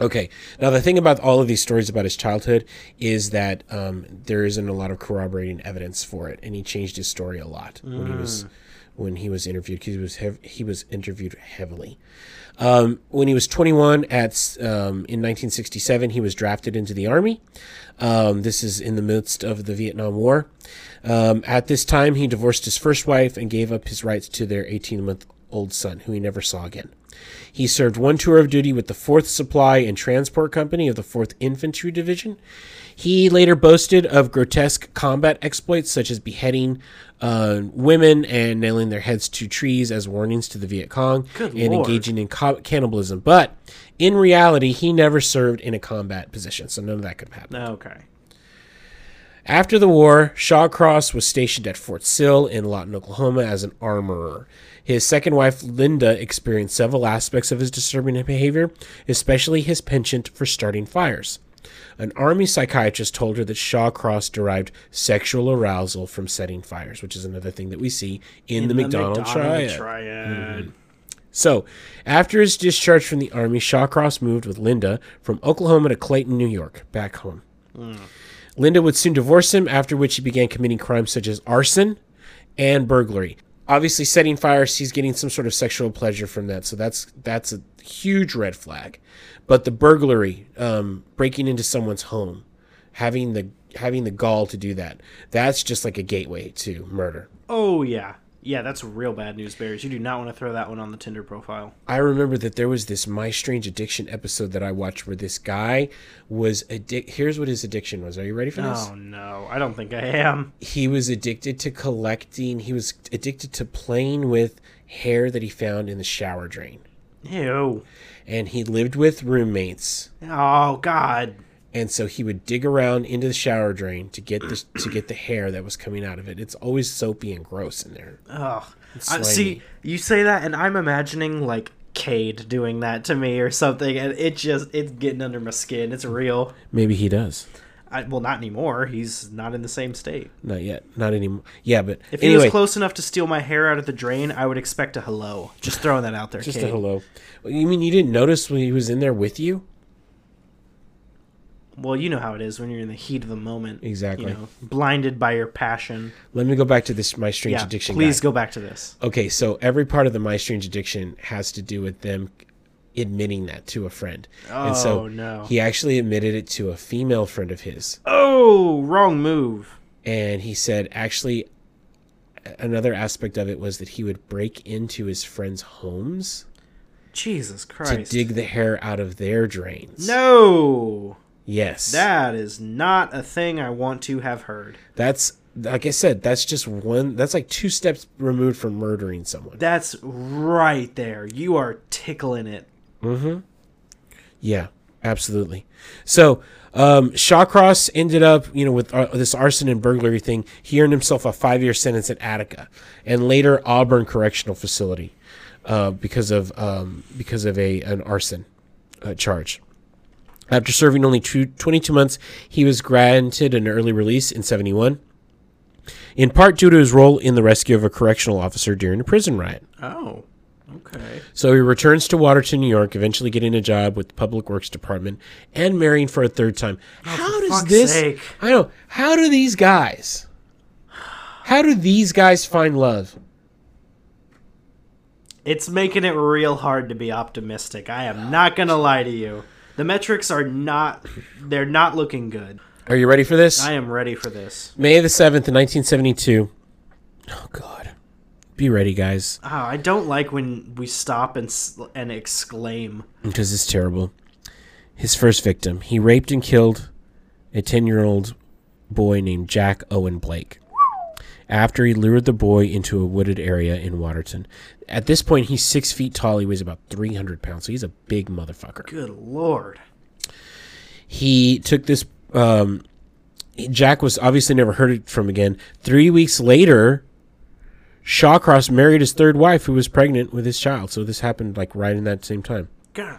Speaker 2: Okay. Now the thing about all of these stories about his childhood is that um, there isn't a lot of corroborating evidence for it, and he changed his story a lot when he was when he was interviewed. 'cause he was hev- he was interviewed heavily. Um, when he was 21 at um, in 1967, he was drafted into the army. Um, this is in the midst of the Vietnam War. Um, at this time, he divorced his first wife and gave up his rights to their 18 month old son, who he never saw again. He served one tour of duty with the 4th Supply and Transport Company of the 4th Infantry Division. He later boasted of grotesque combat exploits such as beheading uh, women and nailing their heads to trees as warnings to the Viet Cong
Speaker 1: Good
Speaker 2: and
Speaker 1: Lord.
Speaker 2: engaging in co- cannibalism. But in reality, he never served in a combat position, so none of that could happen.
Speaker 1: Okay.
Speaker 2: After the war, Shawcross was stationed at Fort Sill in Lawton, Oklahoma as an armorer. His second wife, Linda, experienced several aspects of his disturbing behavior, especially his penchant for starting fires. An army psychiatrist told her that Shawcross derived sexual arousal from setting fires, which is another thing that we see in, the, Macdonald, triad.
Speaker 1: triad. Hmm.
Speaker 2: So, after his discharge from the army, Shawcross moved with Linda from Oklahoma to Clayton, New York, back home. Hmm. Linda would soon divorce him, after which he began committing crimes such as arson and burglary. Obviously, setting fires, he's getting some sort of sexual pleasure from that, so that's that's a huge red flag. But the burglary, um, breaking into someone's home, having the having the gall to do that, that's just like a gateway to murder.
Speaker 1: Oh yeah. Yeah, that's real bad news bears. You do not want to throw that one on the Tinder profile.
Speaker 2: I remember that there was this My Strange Addiction episode that I watched where this guy was addic- here's what his addiction was. Are you ready for this?
Speaker 1: Oh no, I don't think I am.
Speaker 2: He was addicted to collecting, he was addicted to playing with hair that he found in the shower drain.
Speaker 1: Ew.
Speaker 2: And he lived with roommates.
Speaker 1: Oh god.
Speaker 2: And so he would dig around into the shower drain to get the to get the hair that was coming out of it. It's always soapy and gross in there.
Speaker 1: Oh, I, see, you say that, and I'm imagining like Cade doing that to me or something, and it just it's getting under my skin. It's real.
Speaker 2: Maybe he does.
Speaker 1: I, well, not anymore. He's not in the same state.
Speaker 2: Not yet. Not anymore. Yeah, but
Speaker 1: If he was close enough to steal my hair out of the drain, I would expect a hello. Just throwing that out there,
Speaker 2: just
Speaker 1: Cade.
Speaker 2: a hello. You mean you didn't notice when he was in there with you?
Speaker 1: Well, you know how it is when you're in the heat of the moment.
Speaker 2: Exactly.
Speaker 1: You know, blinded by your passion.
Speaker 2: Let me go back to this My Strange
Speaker 1: Yeah.
Speaker 2: Addiction.
Speaker 1: Please
Speaker 2: guy.
Speaker 1: go back to this.
Speaker 2: Okay, so every part of the My Strange Addiction has to do with them admitting that to a friend. and so
Speaker 1: Oh, no.
Speaker 2: he actually admitted it to a female friend of his.
Speaker 1: Oh, wrong move.
Speaker 2: And he said actually another aspect of it was that he would break into his friends' homes
Speaker 1: Jesus Christ.
Speaker 2: to dig the hair out of their drains.
Speaker 1: no.
Speaker 2: Yes.
Speaker 1: That is not a thing I want to have heard.
Speaker 2: that's like I said, that's just one that's like two steps removed from murdering someone.
Speaker 1: That's right there. You are tickling it. Mm-hmm.
Speaker 2: Yeah. Absolutely. So um, Shawcross ended up, you know, with uh, this arson and burglary thing. He earned himself a five-year sentence at Attica and later Auburn Correctional Facility uh, because of um, because of a an arson uh, charge. After serving only two, 22 months, he was granted an early release in 71, in part due to his role in the rescue of a correctional officer during a prison riot.
Speaker 1: Oh, okay.
Speaker 2: So he returns to Watertown, New York, eventually getting a job with the Public Works Department and marrying for a third time. Oh, how does this?
Speaker 1: sake.
Speaker 2: I know. How do these guys? How do these guys find love?
Speaker 1: It's making it real hard to be optimistic. I am not gonna lie to you. The metrics are not they're not looking good.
Speaker 2: Are you ready for this?
Speaker 1: I am ready for this.
Speaker 2: May the seventh, in nineteen seventy-two. Oh God, be ready, guys,
Speaker 1: Oh, I don't like when we stop and and exclaim.
Speaker 2: because it's terrible. His first victim. He raped and killed a ten-year-old boy named Jack Owen Blake. After he lured the boy into a wooded area in Watertown. At this point, he's six feet tall. He weighs about 300 pounds, so he's a big motherfucker.
Speaker 1: Good lord.
Speaker 2: he took this um jack was obviously never heard from again three weeks later shawcross married his third wife who was pregnant with his child so this happened like right in that same time
Speaker 1: God.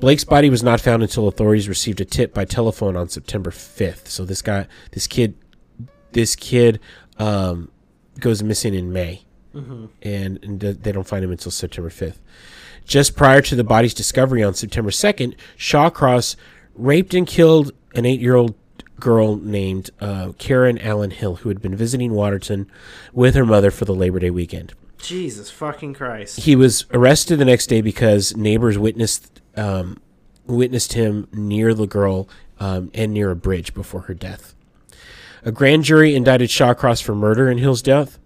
Speaker 2: blake's body was not found until authorities received a tip by telephone on september 5th so this guy this kid this kid um goes missing in may and, and they don't find him until september 5th just prior to the body's discovery on September 2nd, Shawcross raped and killed an eight year old girl named uh, Karen Allen Hill, who had been visiting Watertown with her mother for the Labor Day weekend.
Speaker 1: Jesus fucking Christ.
Speaker 2: He was arrested the next day because neighbors witnessed um, witnessed him near the girl um, and near a bridge before her death. A grand jury indicted Shawcross for murder in Hill's death.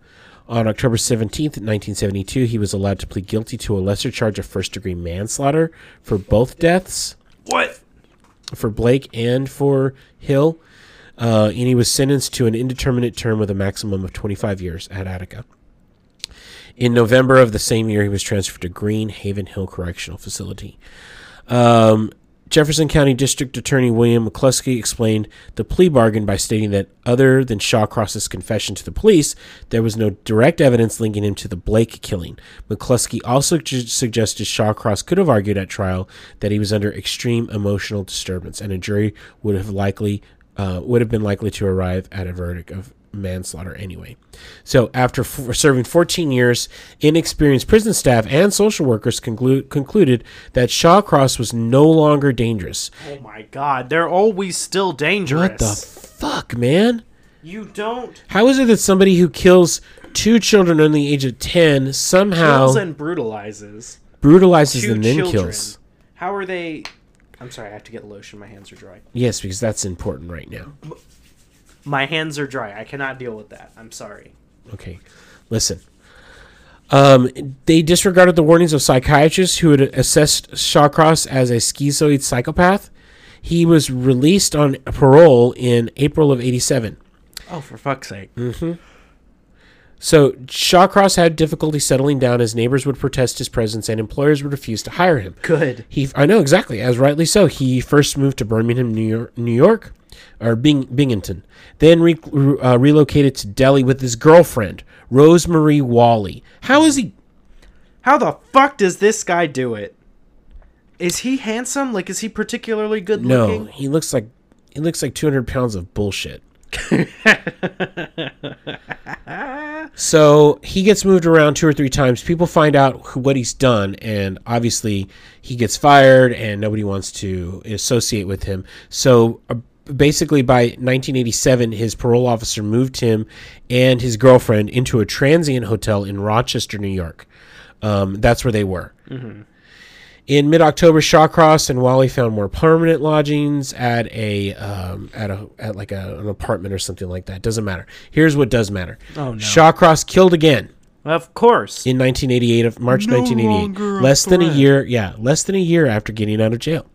Speaker 2: On October 17, 1972, he was allowed to plead guilty to a lesser charge of first degree manslaughter for both deaths,
Speaker 1: What?
Speaker 2: for Blake and for Hill. Uh, and he was sentenced to an indeterminate term with a maximum of 25 years at Attica. In November of the same year, he was transferred to Green Haven Hill Correctional Facility. Um, Jefferson County District Attorney William McCluskey explained the plea bargain by stating that other than Shawcross's confession to the police, there was no direct evidence linking him to the Blake killing. McCluskey also ju- suggested Shawcross could have argued at trial that he was under extreme emotional disturbance, and a jury would have likely uh, would have been likely to arrive at a verdict of manslaughter anyway. So, after f- serving 14 years, inexperienced prison staff and social workers conclu- concluded that Shawcross was no longer dangerous.
Speaker 1: Oh my god, they're always still dangerous.
Speaker 2: What the fuck, man?
Speaker 1: you don't
Speaker 2: How is it that somebody who kills two children under the age of 10 somehow
Speaker 1: kills and brutalizes
Speaker 2: brutalizes
Speaker 1: two
Speaker 2: and then
Speaker 1: children.
Speaker 2: kills?
Speaker 1: How are they I'm sorry, I have to get lotion, my hands are dry.
Speaker 2: Yes, because that's important right now.
Speaker 1: My hands are dry. I cannot deal with that. I'm sorry.
Speaker 2: Okay, listen. Um, they disregarded the warnings of psychiatrists who had assessed Shawcross as a schizoid psychopath. He was released on parole in April of 87.
Speaker 1: Oh, for fuck's sake.
Speaker 2: So Shawcross had difficulty settling down as neighbors would protest his presence and employers would refuse to hire him.
Speaker 1: Good.
Speaker 2: He, I know exactly, as rightly so. He first moved to Birmingham, New York, New York or Bing, Binghamton, then re, uh, relocated to Delhi with his girlfriend, Rose Marie Walley. How is he?
Speaker 1: How the fuck does this guy do it? Is he handsome? Like, is he particularly good looking?
Speaker 2: No, he looks like he looks like 200 pounds of bullshit. so he gets moved around two or three times. People find out who, what he's done, and obviously he gets fired, and nobody wants to associate with him. So basically, by 1987, his parole officer moved him and his girlfriend into a transient hotel in Rochester, New York. Um, that's where they were. In mid-October, Shawcross and Walley found more permanent lodgings at a um, at a at like a, an apartment or something like that. Doesn't matter. Here's what does matter.
Speaker 1: Oh, no.
Speaker 2: Shawcross killed again
Speaker 1: Of course.
Speaker 2: in 1988 of March
Speaker 1: No
Speaker 2: 1988.
Speaker 1: longer a
Speaker 2: Less than a year, yeah, less than a year after getting out of jail.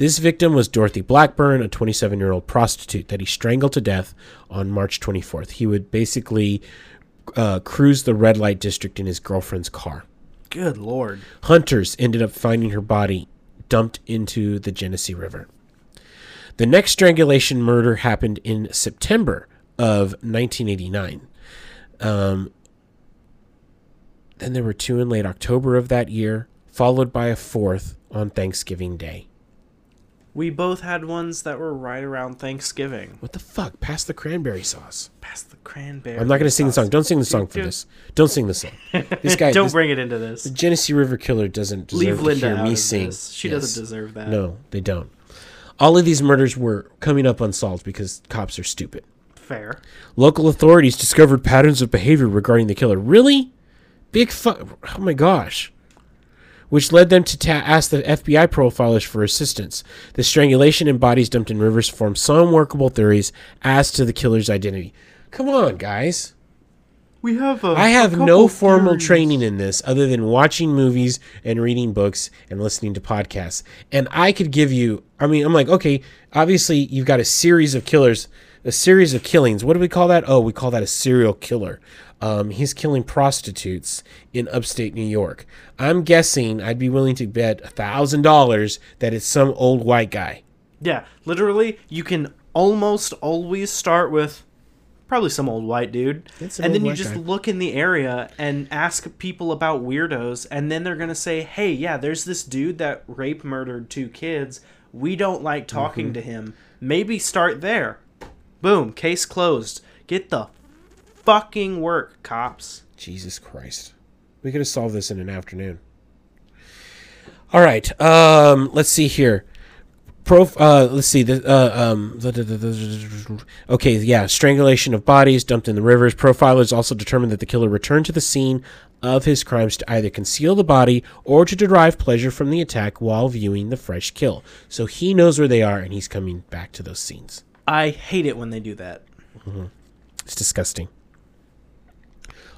Speaker 2: This victim was Dorothy Blackburn, a 27-year-old prostitute that he strangled to death on March 24th. He would basically uh, cruise the red light district in his girlfriend's car.
Speaker 1: Good lord.
Speaker 2: Hunters ended up finding her body dumped into the Genesee River. The next strangulation murder happened in September of 1989. Um, then there were two in late October of that year, followed by a fourth on Thanksgiving Day.
Speaker 1: We both had ones that were right around Thanksgiving.
Speaker 2: What the fuck? Pass the cranberry sauce.
Speaker 1: Pass the cranberry.
Speaker 2: I'm not going to sing the song. Don't sing the song for this. Don't sing the song. This guy.
Speaker 1: Don't
Speaker 2: this-
Speaker 1: bring it into this.
Speaker 2: the Genesee River Killer doesn't deserve
Speaker 1: Leave
Speaker 2: to
Speaker 1: Linda
Speaker 2: hear me sing.
Speaker 1: this. She
Speaker 2: Yes.
Speaker 1: doesn't deserve that.
Speaker 2: No, they don't. All of these murders were coming up unsolved because cops are stupid.
Speaker 1: Fair.
Speaker 2: Local authorities discovered patterns of behavior regarding the killer. Really? Big fuck. Oh my gosh. Which led them to ta- ask the FBI profilers for assistance. The strangulation and bodies dumped in rivers formed some workable theories as to the killer's identity. Come on, guys.
Speaker 1: We have a.
Speaker 2: I have no formal training in this other than watching movies and reading books and listening to podcasts. And I could give you, I mean, I'm like, okay, obviously you've got a series of killers, a series of killings. What do we call that? Oh, we call that a serial killer. Um, he's killing prostitutes in upstate New York. I'm guessing I'd be willing to bet a thousand dollars that it's some old white guy.
Speaker 1: Yeah, literally, you can almost always start with probably some old white dude,
Speaker 2: an
Speaker 1: and then you just
Speaker 2: guy.
Speaker 1: look in the area and ask people about weirdos, and then they're gonna say, "Hey, yeah, there's this dude that rape murdered two kids. We don't like talking
Speaker 2: Mm-hmm.
Speaker 1: to him. Maybe start there." Boom, case closed. Get the fucking work, cops.
Speaker 2: Jesus Christ. We could have solved this in an afternoon. All right. Um, let's see here. Prof, uh, let's see. The, uh, um, the- the- okay, yeah. Strangulation of bodies dumped in the rivers. Profilers also determined that the killer returned to the scene of his crimes to either conceal the body or to derive pleasure from the attack while viewing the fresh kill. So he knows where they are and he's coming back to those scenes.
Speaker 1: I hate it when they do that. Mm-hmm.
Speaker 2: It's disgusting.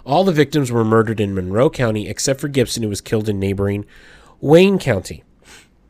Speaker 2: All the victims were murdered in Monroe County except for Gibson, who was killed in neighboring Wayne County.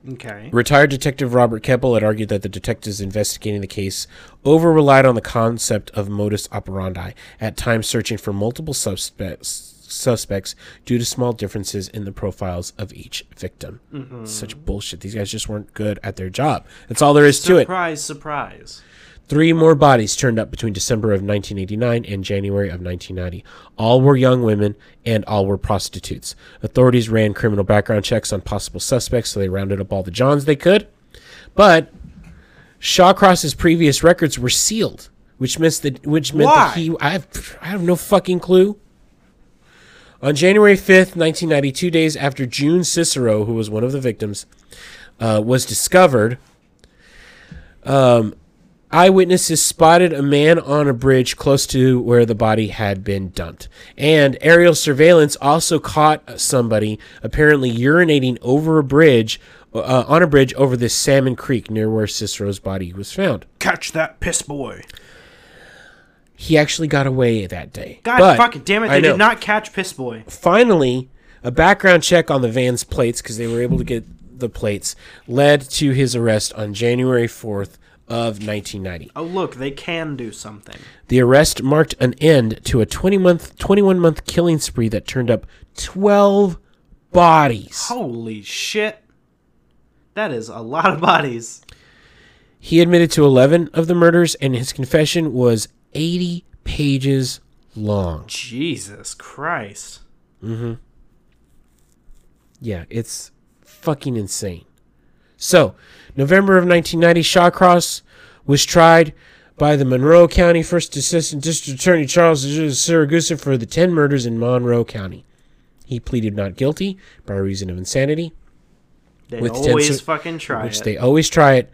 Speaker 1: Okay.
Speaker 2: Retired Detective Robert Keppel had argued that the detectives investigating the case over relied on the concept of modus operandi, at times searching for multiple suspects suspects due to small differences in the profiles of each victim. Mm-hmm. Such bullshit. These guys just weren't good at their job. That's all there is to it.
Speaker 1: Surprise, surprise.
Speaker 2: Three more bodies turned up between December of 1989 and January of 1990. All were young women and all were prostitutes. Authorities ran criminal background checks on possible suspects, so they rounded up all the Johns they could. But Shawcross's previous records were sealed, which meant that which meant that he I have I have no fucking clue. On January 5th, 1990, two days after June Cicero, who was one of the victims, uh, was discovered, eyewitnesses spotted a man on a bridge close to where the body had been dumped. And aerial surveillance also caught somebody apparently urinating over a bridge, uh, on a bridge over this Salmon Creek near where Cicero's body was found.
Speaker 1: Catch that piss boy.
Speaker 2: He actually got away that day.
Speaker 1: God
Speaker 2: But-
Speaker 1: fucking damn it! They did not catch piss boy.
Speaker 2: finally, a background check on the van's plates, because they were able to get the plates, led to his arrest on January 4th of 1990.
Speaker 1: Oh look, they can do something.
Speaker 2: The arrest marked an end to a 20 month, 21 month killing spree that turned up 12 bodies.
Speaker 1: Holy shit! That is a lot of bodies.
Speaker 2: He admitted to 11 of the murders, and his confession was 80 pages long.
Speaker 1: Jesus Christ. Mm hmm.
Speaker 2: Yeah, it's fucking insane. So, November of 1990, Shawcross was tried by the Monroe County First Assistant District Attorney Charles Siragusa for the 10 murders in Monroe County. He pleaded not guilty by reason of insanity,
Speaker 1: They always
Speaker 2: tens-
Speaker 1: fucking try
Speaker 2: which
Speaker 1: it.
Speaker 2: they always try it.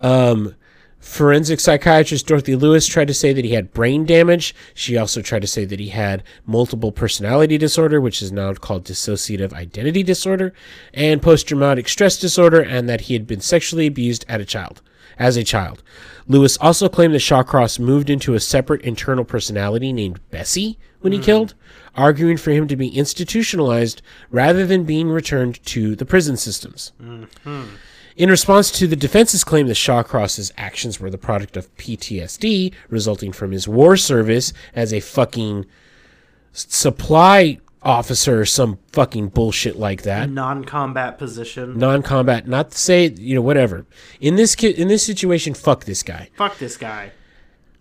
Speaker 2: Um, forensic psychiatrist Dorothy Lewis tried to say that he had brain damage. She also tried to say that he had multiple personality disorder, which is now called dissociative identity disorder, and post traumatic stress disorder, and that he had been sexually abused at a child. As a child, Lewis also claimed that Shawcross moved into a separate internal personality named Bessie when he hmm. killed, arguing for him to be institutionalized rather than being returned to the prison systems. Mm-hmm. In response to the defense's claim that Shawcross's actions were the product of PTSD resulting from his war service as a fucking supply officer or some fucking bullshit like that.
Speaker 1: Non-combat position.
Speaker 2: Non-combat, not to say you know whatever. In this ki- in this situation, fuck this guy.
Speaker 1: Fuck this guy.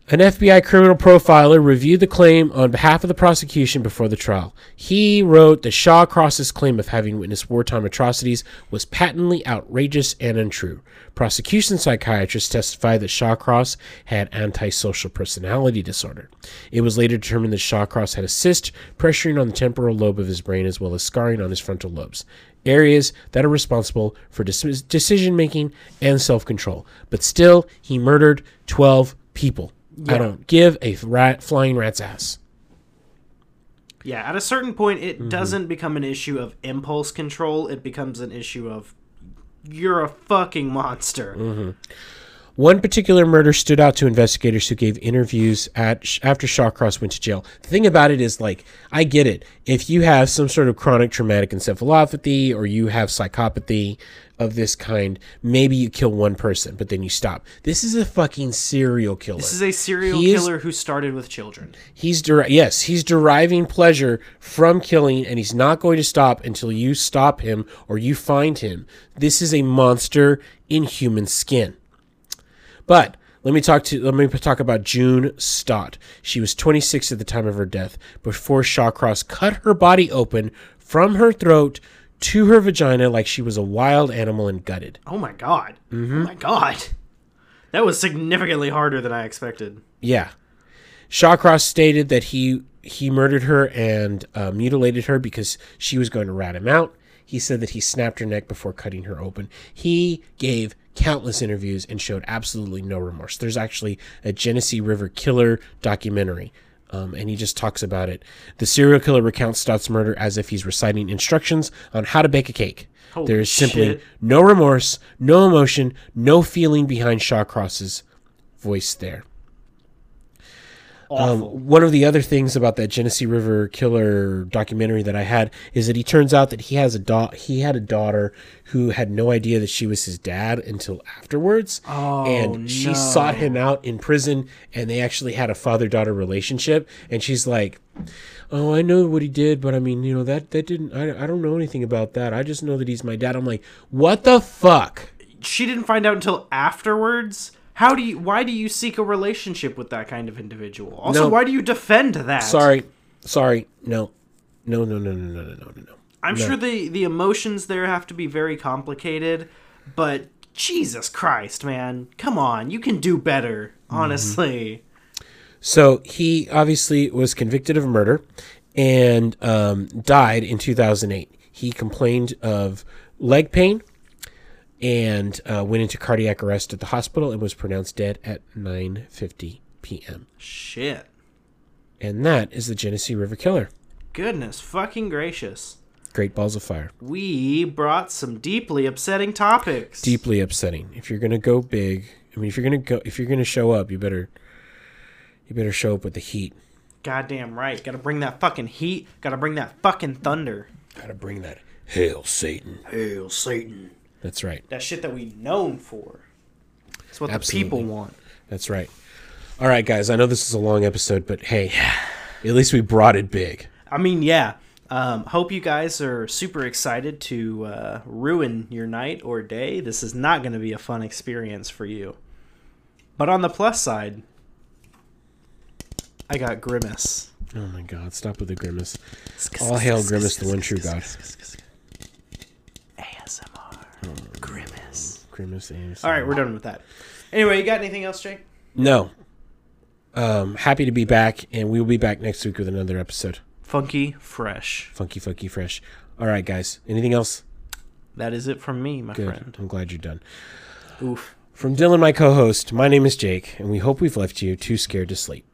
Speaker 2: An FBI criminal profiler reviewed the claim on behalf of the prosecution before the trial. He wrote that Shawcross's claim of having witnessed wartime atrocities was patently outrageous and untrue. Prosecution psychiatrists testified that Shawcross had antisocial personality disorder. It was later determined that Shawcross had a cyst pressuring on the temporal lobe of his brain as well as scarring on his frontal lobes, areas that are responsible for decision making and self control. But still, he murdered 12 people. I don't give a rat flying rat's ass.
Speaker 1: Yeah, at a certain point, it
Speaker 2: Mm-hmm.
Speaker 1: doesn't become an issue of impulse control. It becomes an issue of you're a fucking monster.
Speaker 2: Mm-hmm. One particular murder stood out to investigators who gave interviews at after Shawcross went to jail. The thing about it is, like, I get it. If you have some sort of chronic traumatic encephalopathy or you have psychopathy of this kind, maybe you kill one person, but then you stop. This is a fucking serial killer.
Speaker 1: This is a serial
Speaker 2: He is-
Speaker 1: killer who started with children.
Speaker 2: He's yes, he's deriving pleasure from killing, and he's not going to stop until you stop him or you find him. This is a monster in human skin. But let me talk to let me talk about June Stott. She was 26 at the time of her death before Shawcross cut her body open from her throat to her vagina like she was a wild animal and gutted.
Speaker 1: Oh my god.
Speaker 2: Mm-hmm.
Speaker 1: Oh my god. That was significantly harder than I expected.
Speaker 2: Yeah. Shawcross stated that he he murdered her and uh, mutilated her because she was going to rat him out. He said that he snapped her neck before cutting her open. He gave countless interviews and showed absolutely no remorse. There's actually a Genesee River Killer documentary, um, and he just talks about it. The serial killer recounts Stott's murder as if he's reciting instructions on how to bake a cake.
Speaker 1: Holy
Speaker 2: there is simply
Speaker 1: shit.
Speaker 2: no remorse, no emotion, no feeling behind Shawcross's voice there. Um, one of the other things about that Genesee River Killer documentary that I had is that he turns out that he has a da- he had a daughter who had no idea that she was his dad until afterwards,
Speaker 1: Oh,
Speaker 2: and she
Speaker 1: no.
Speaker 2: sought him out in prison, and they actually had a father daughter relationship, and she's like. Oh, I know what he did, but I mean, you know that that didn't. I, I don't know anything about that. I just know that he's my dad. I'm like, what the fuck?
Speaker 1: she didn't find out until afterwards how do you why do you seek a relationship with that kind of individual? Also,
Speaker 2: no.
Speaker 1: why do you defend that?
Speaker 2: Sorry. Sorry. No. No, no, no, no, no, no, no, no.
Speaker 1: I'm no. sure the the emotions there have to be very complicated, but Jesus Christ, man. Come on. You can do better,
Speaker 2: mm-hmm.
Speaker 1: honestly. Mm-hmm.
Speaker 2: So, he obviously was convicted of murder and um, died in 2008. He complained of leg pain and uh, went into cardiac arrest at the hospital and was pronounced dead at 9:50 p.m.
Speaker 1: Shit.
Speaker 2: And that is the Genesee River Killer.
Speaker 1: Goodness fucking gracious.
Speaker 2: Great balls of fire.
Speaker 1: We brought some deeply upsetting topics.
Speaker 2: Deeply upsetting. If you're gonna go big, I mean, if you're gonna go, if you're gonna show up, you better, you better show up with the heat.
Speaker 1: Goddamn right. Gotta bring that fucking heat. Gotta bring that fucking thunder.
Speaker 2: Gotta bring that. Hail Satan.
Speaker 1: Hail Satan.
Speaker 2: That's right.
Speaker 1: That shit that we known for. It's what
Speaker 2: Absolutely.
Speaker 1: the people want.
Speaker 2: That's right. All right, guys. I know this is a long episode, but hey, at least we brought it big.
Speaker 1: I mean, yeah. Um, hope you guys are super excited to uh, ruin your night or day. This is not going to be a fun experience for you. But on the plus side, I got Grimace.
Speaker 2: Oh my God! Stop with the grimace. All hail Grimace, the one true God.
Speaker 1: ASMR. Grimace.
Speaker 2: Grimace. AMC.
Speaker 1: All right, we're done with that. Anyway, you got anything else, Jake?
Speaker 2: No. Um, happy to be back, and we will be back next week with another episode.
Speaker 1: Funky Fresh.
Speaker 2: Funky, funky, fresh. All right, guys. Anything else?
Speaker 1: That is it from me, my
Speaker 2: Good.
Speaker 1: friend.
Speaker 2: I'm glad you're done.
Speaker 1: Oof.
Speaker 2: From Dylan, my co-host. My name is Jake, and we hope we've left you too scared to sleep.